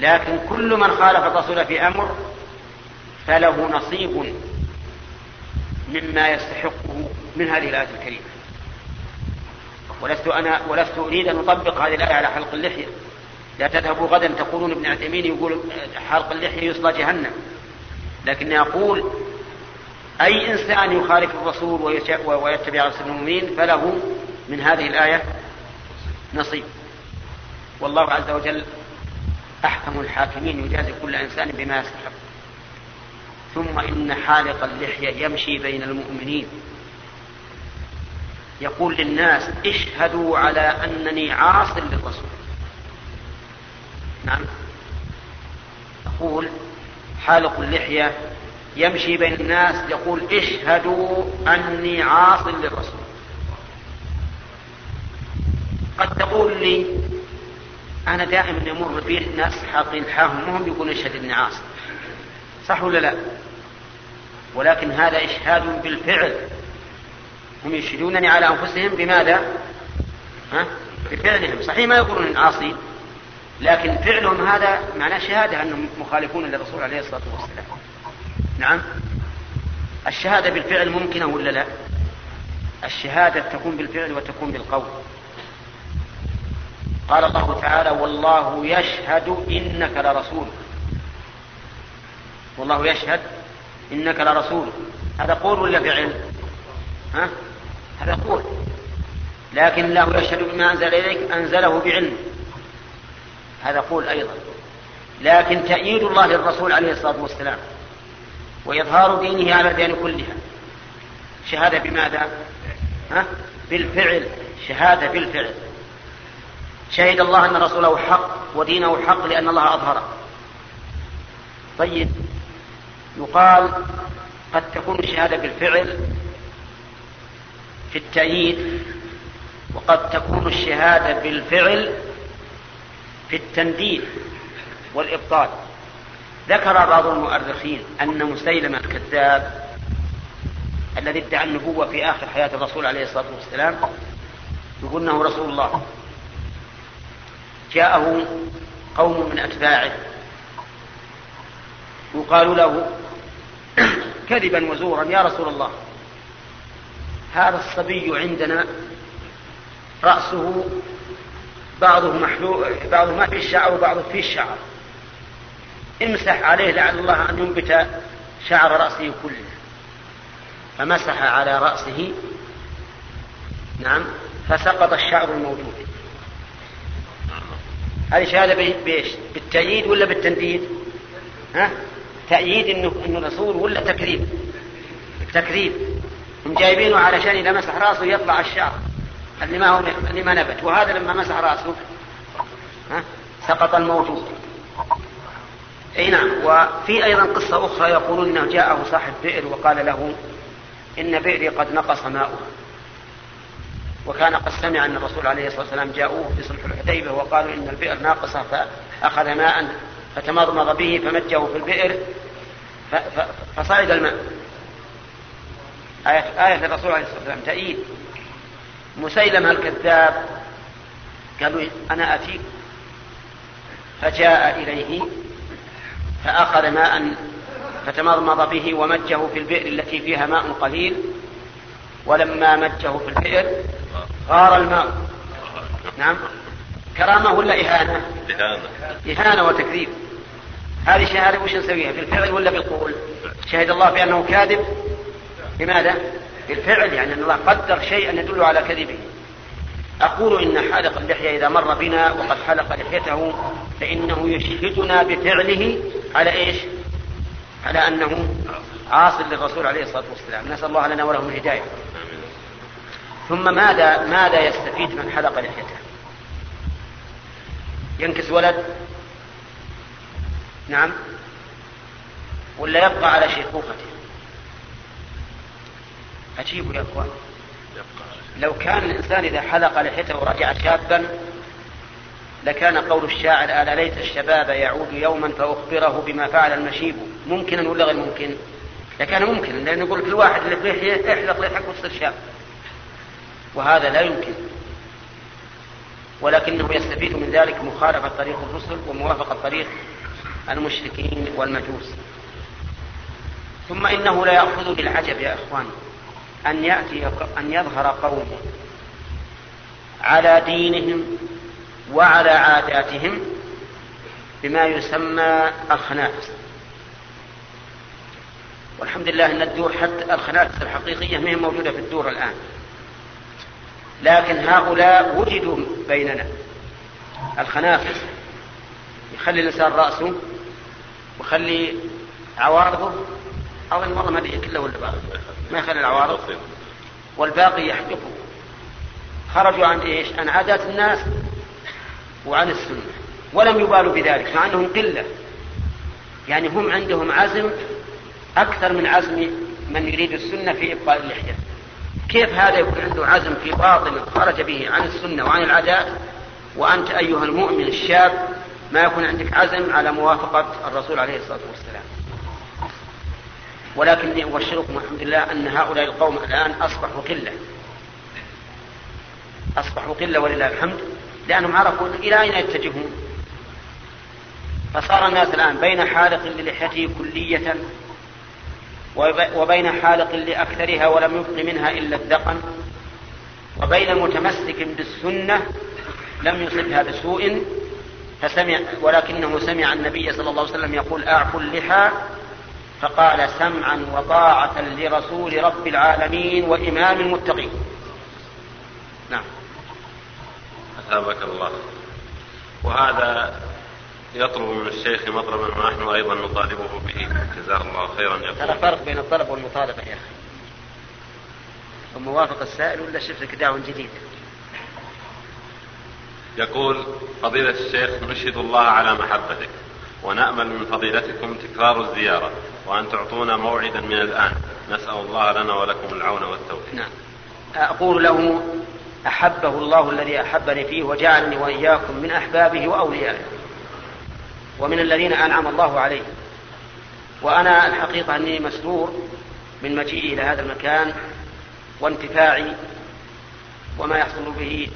لكن كل من خالف الرسول في أمر فله نصيب مما يستحقه من هذه الآية الكريمة. ولست أنا ولست أريد أن أطبق هذه الآية على حلق اللحية. لا تذهبوا غدا تقولون ابن عثيمين يقول حلق اللحية يصلى جهنم. لكني أقول أي إنسان يخالف الرسول ويتبع رسول المؤمنين فله من هذه الآية نصيب. والله عز وجل أحكم الحاكمين يجازي كل إنسان بما يستحق ثم إن حالق اللحية يمشي بين المؤمنين. يقول للناس اشهدوا على أنني عاص للرسول. نعم. أقول حالق اللحية يمشي بين الناس يقول اشهدوا أني عاص للرسول. قد تقول لي أنا دائما يمر بي ناس حاطين حاهم وهم يقولون اشهد أني عاص صح ولا لا؟ ولكن هذا إشهاد بالفعل. هم يشهدونني على أنفسهم بماذا؟ ها؟ بفعلهم. صحيح ما يقولون عاصي لكن فعلهم هذا معناه شهادة أنهم مخالفون للرسول عليه الصلاة والسلام. نعم. الشهادة بالفعل ممكنة ولا لا؟ الشهادة تكون بالفعل وتكون بالقول. قال الله تعالى والله يشهد إنك لرسول. والله يشهد إنك لرسول. هذا قول ولا فعل؟ ها؟ هذا قول. لكن الله يشهد بما أنزل إليك أنزله بعلم. هذا قول أيضا. لكن تأييد الله للرسول عليه الصلاة والسلام وإظهار دينه على الدين كلها. شهادة بماذا؟ ها؟ بالفعل. شهادة بالفعل. شهد الله أن رسوله حق ودينه حق لأن الله أظهره طيب يقال قد تكون الشهادة بالفعل في التأييد وقد تكون الشهادة بالفعل في التنديد والإبطال. ذكر بعض المؤرخين أن مسيلمة الكذاب الذي ادعى النبوة في آخر حياة الرسول عليه الصلاة والسلام يقول أنه رسول الله. جاءه قوم من أتباعه يقال له كذبا وزورا يا رسول الله هذا الصبي عندنا رأسه بعضه محلوق بعضه ما فيه الشعر وبعضه فيه الشعر. امسح عليه لعل الله أن ينبت شعر رأسه كله. فمسح على رأسه نعم فسقط الشعر الموجود. هذه شهادة بإيش؟ بالتأييد ولا بالتنديد؟ ها؟ تأييد إنه إنه رسول ولا تكذيب؟ تكذيب هم جايبينه علشان إذا مسح رأسه يطلع الشعر اللي ما هو اللي ما نبت وهذا لما مسح رأسه ها؟ سقط الموجود أي نعم وفي أيضا قصة أخرى يقولون إنه جاءه صاحب بئر وقال له إن بئري قد نقص ماؤه وكان قد سمع أن الرسول عليه الصلاة والسلام جاءوه في صلح الحديبة وقالوا إن البئر ناقصة فأخذ ماء فتمضمض به فمجه في البئر فصعد الماء. آية, آية الرسول عليه الصلاة والسلام. تأييد مسيلمة الكذاب. قالوا أنا أتيك فجاء إليه فأخذ ماء فتمضمض به ومجه في البئر التي فيها ماء قليل. ولما مجه في البئر غار الماء. نعم. كرامة ولا إهانة؟ إهانة. إهانة وتكذيب. هذه شهادة وش نسويها؟ بالفعل ولا بالقول؟ شهد الله بأنه كاذب. لماذا؟ بالفعل يعني أن الله قدر شيئا يدل على كذبه. أقول إن حالق اللحية إذا مر بنا وقد حلق لحيته فإنه يشهدنا بفعله على إيش؟ على أنه عاص للرسول عليه الصلاة والسلام. نسأل الله لنا ولهم الهداية ثم ماذا ماذا يستفيد من حلق لحيته؟ ينكس ولد؟ نعم. ولا يبقى على شيخوخته عجيب يا إخوان. لو كان الإنسان إذا حلق لحيته ورجع شابا لكان قول الشاعر ألا ليت الشباب يعود يوما فأخبره بما فعل المشيب. ممكنا ولا غير ممكن؟ لكان ممكنا لأن يقول كل واحد اللي في لحية احلق لحيتك وتصير شاب. وهذا لا يمكن. ولكنه يستفيد من ذلك مخالفة طريق الرسل وموافقة طريق المشركين والمجوس. ثم إنه لا يأخذ بالعجب يا إخوان أن يأتي أن يظهر قوم على دينهم وعلى عاداتهم بما يسمى الخنافس والحمد لله إن الدور حتى الخنافس الحقيقية ما هي موجودة في الدور الآن. لكن هؤلاء وجدوا بيننا. الخنافس. يخلي الإنسان رأسه ويخلي عوارضه. ان والله ما ادري كله ولا بعض ما يخلي العوارض. والباقي يحدقه خرجوا عن إيش؟ عن عادات الناس وعن السنة. ولم يبالوا بذلك مع أنهم قلة. يعني هم عندهم عزم أكثر من عزم من يريد السنة في إبقاء اللحية كيف هذا يكون عنده عزم في باطل خرج به عن السنة وعن العادات وأنت أيها المؤمن الشاب ما يكون عندك عزم على موافقة الرسول عليه الصلاة والسلام. ولكني أبشركم الحمد لله أن هؤلاء القوم الآن أصبحوا قلة. أصبحوا قلة ولله الحمد لأنهم عرفوا إلى أين يتجهون. فصار الناس الآن بين حالق للحيته كلية وبين حالق لأكثرها ولم يبق منها إلا الدقن. وبين متمسك بالسنة لم يصبها بسوء فسمع ولكنه سمع النبي صلى الله عليه وسلم يقول أعفوا اللحى. فقال سمعا وطاعة لرسول رب العالمين وإمام المتقين. نعم.
أثابك الله. وهذا يطلب من الشيخ مطلبا ونحن أيضا نطالبه به. جزاه الله خيرا يقول
ترى فرق بين الطلب والمطالبة يا أخي. وموافق السائل ولا شفت لك دعوة جديد
يقول فضيلة الشيخ نشهد الله على محبتك ونأمل من فضيلتكم تكرار الزيارة وأن تعطونا موعدا من الآن. نسأل الله لنا ولكم العون والتوفيق.
نعم. أقول له أحبه الله الذي أحبني فيه وجعلني وإياكم من أحبابه وأوليائه. ومن الذين أنعم الله عليه وأنا الحقيقة أني مسرور من مجيئي إلى هذا المكان وانتفاعي وما يحصل به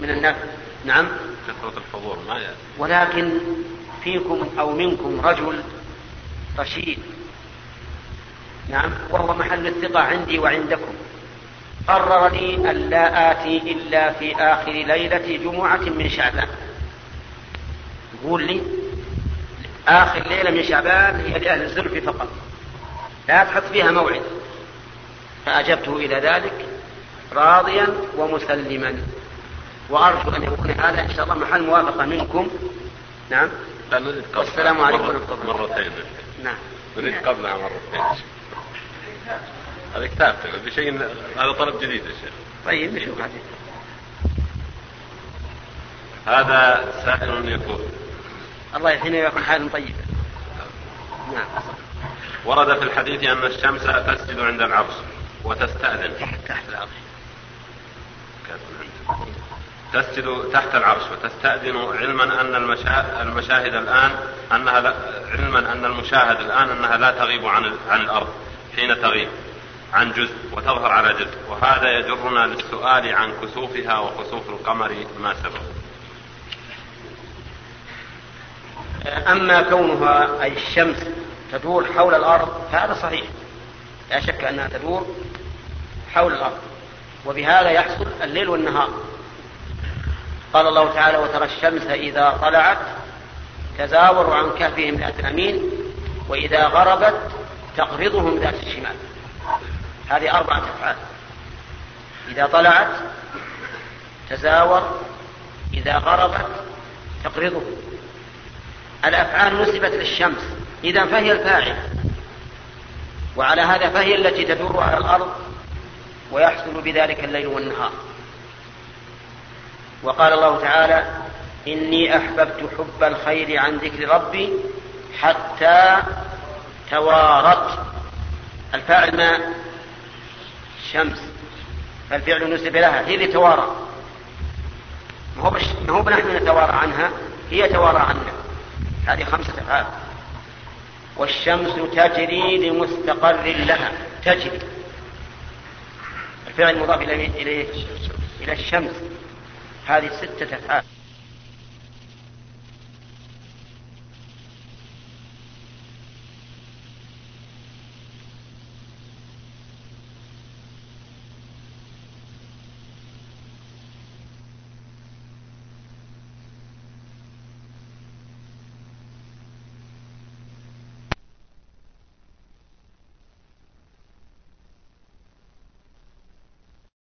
من النفع. نعم؟
كثرة الحضور ما يأتي
ولكن فيكم أو منكم رجل رشيد. نعم؟ وهو محل الثقة عندي وعندكم. قرر لي أن لا آتي إلا في آخر ليلة جمعة من شعبان. يقول لي آخر ليلة من شعبان هي لأهل الزلف فقط. لا تحط فيها موعد. فأجبته إلى ذلك راضيا ومسلما. وأرجو أن يكون هذا إن شاء الله محل موافقة منكم. نعم. والسلام عليكم ورحمة الله.
مرتين.
نعم.
نريد قبلها مرتين. هذا كتاب بشيء هذا طلب جديد يا شيخ.
طيب نشوف
هذا سائل يقول
الله يحيينا ويكون حال طيبة نعم.
ورد في الحديث أن الشمس تسجد عند العرش وتستأذن.
تحت العرش.
تسجد تحت العرش وتستأذن علما أن المشا... المشاهد الآن أنها لا... علما أن المشاهد الآن أنها لا تغيب عن عن الأرض حين تغيب عن جزء وتظهر على جزء. وهذا يجرنا للسؤال عن كسوفها وخسوف القمر ما سبب.
أما كونها أي الشمس تدور حول الأرض فهذا صحيح. لا شك أنها تدور حول الأرض. وبهذا يحصل الليل والنهار. قال الله تعالى وترى الشمس إذا طلعت تزاور عن كهفهم ذات اليمين وإذا غربت تقرضهم ذات الشمال. هذه أربعة أفعال. إذا طلعت تزاور إذا غربت تقرضهم. الأفعال نسبت للشمس. إذا فهي الفاعل. وعلى هذا فهي التي تدور على الأرض ويحصل بذلك الليل والنهار. وقال الله تعالى إني أحببت حب الخير عن ذكر ربي حتى توارت. الفاعل ما؟ الشمس فالفعل نسب لها. هي اللي توارى. ما هو, نحن نتوارى عنها؟ هي توارى عنا. هذه خمسة أفعال. والشمس تجري لمستقر لها. تجري. الفعل المضاف إلى إلى الشمس. هذه ستة أفعال.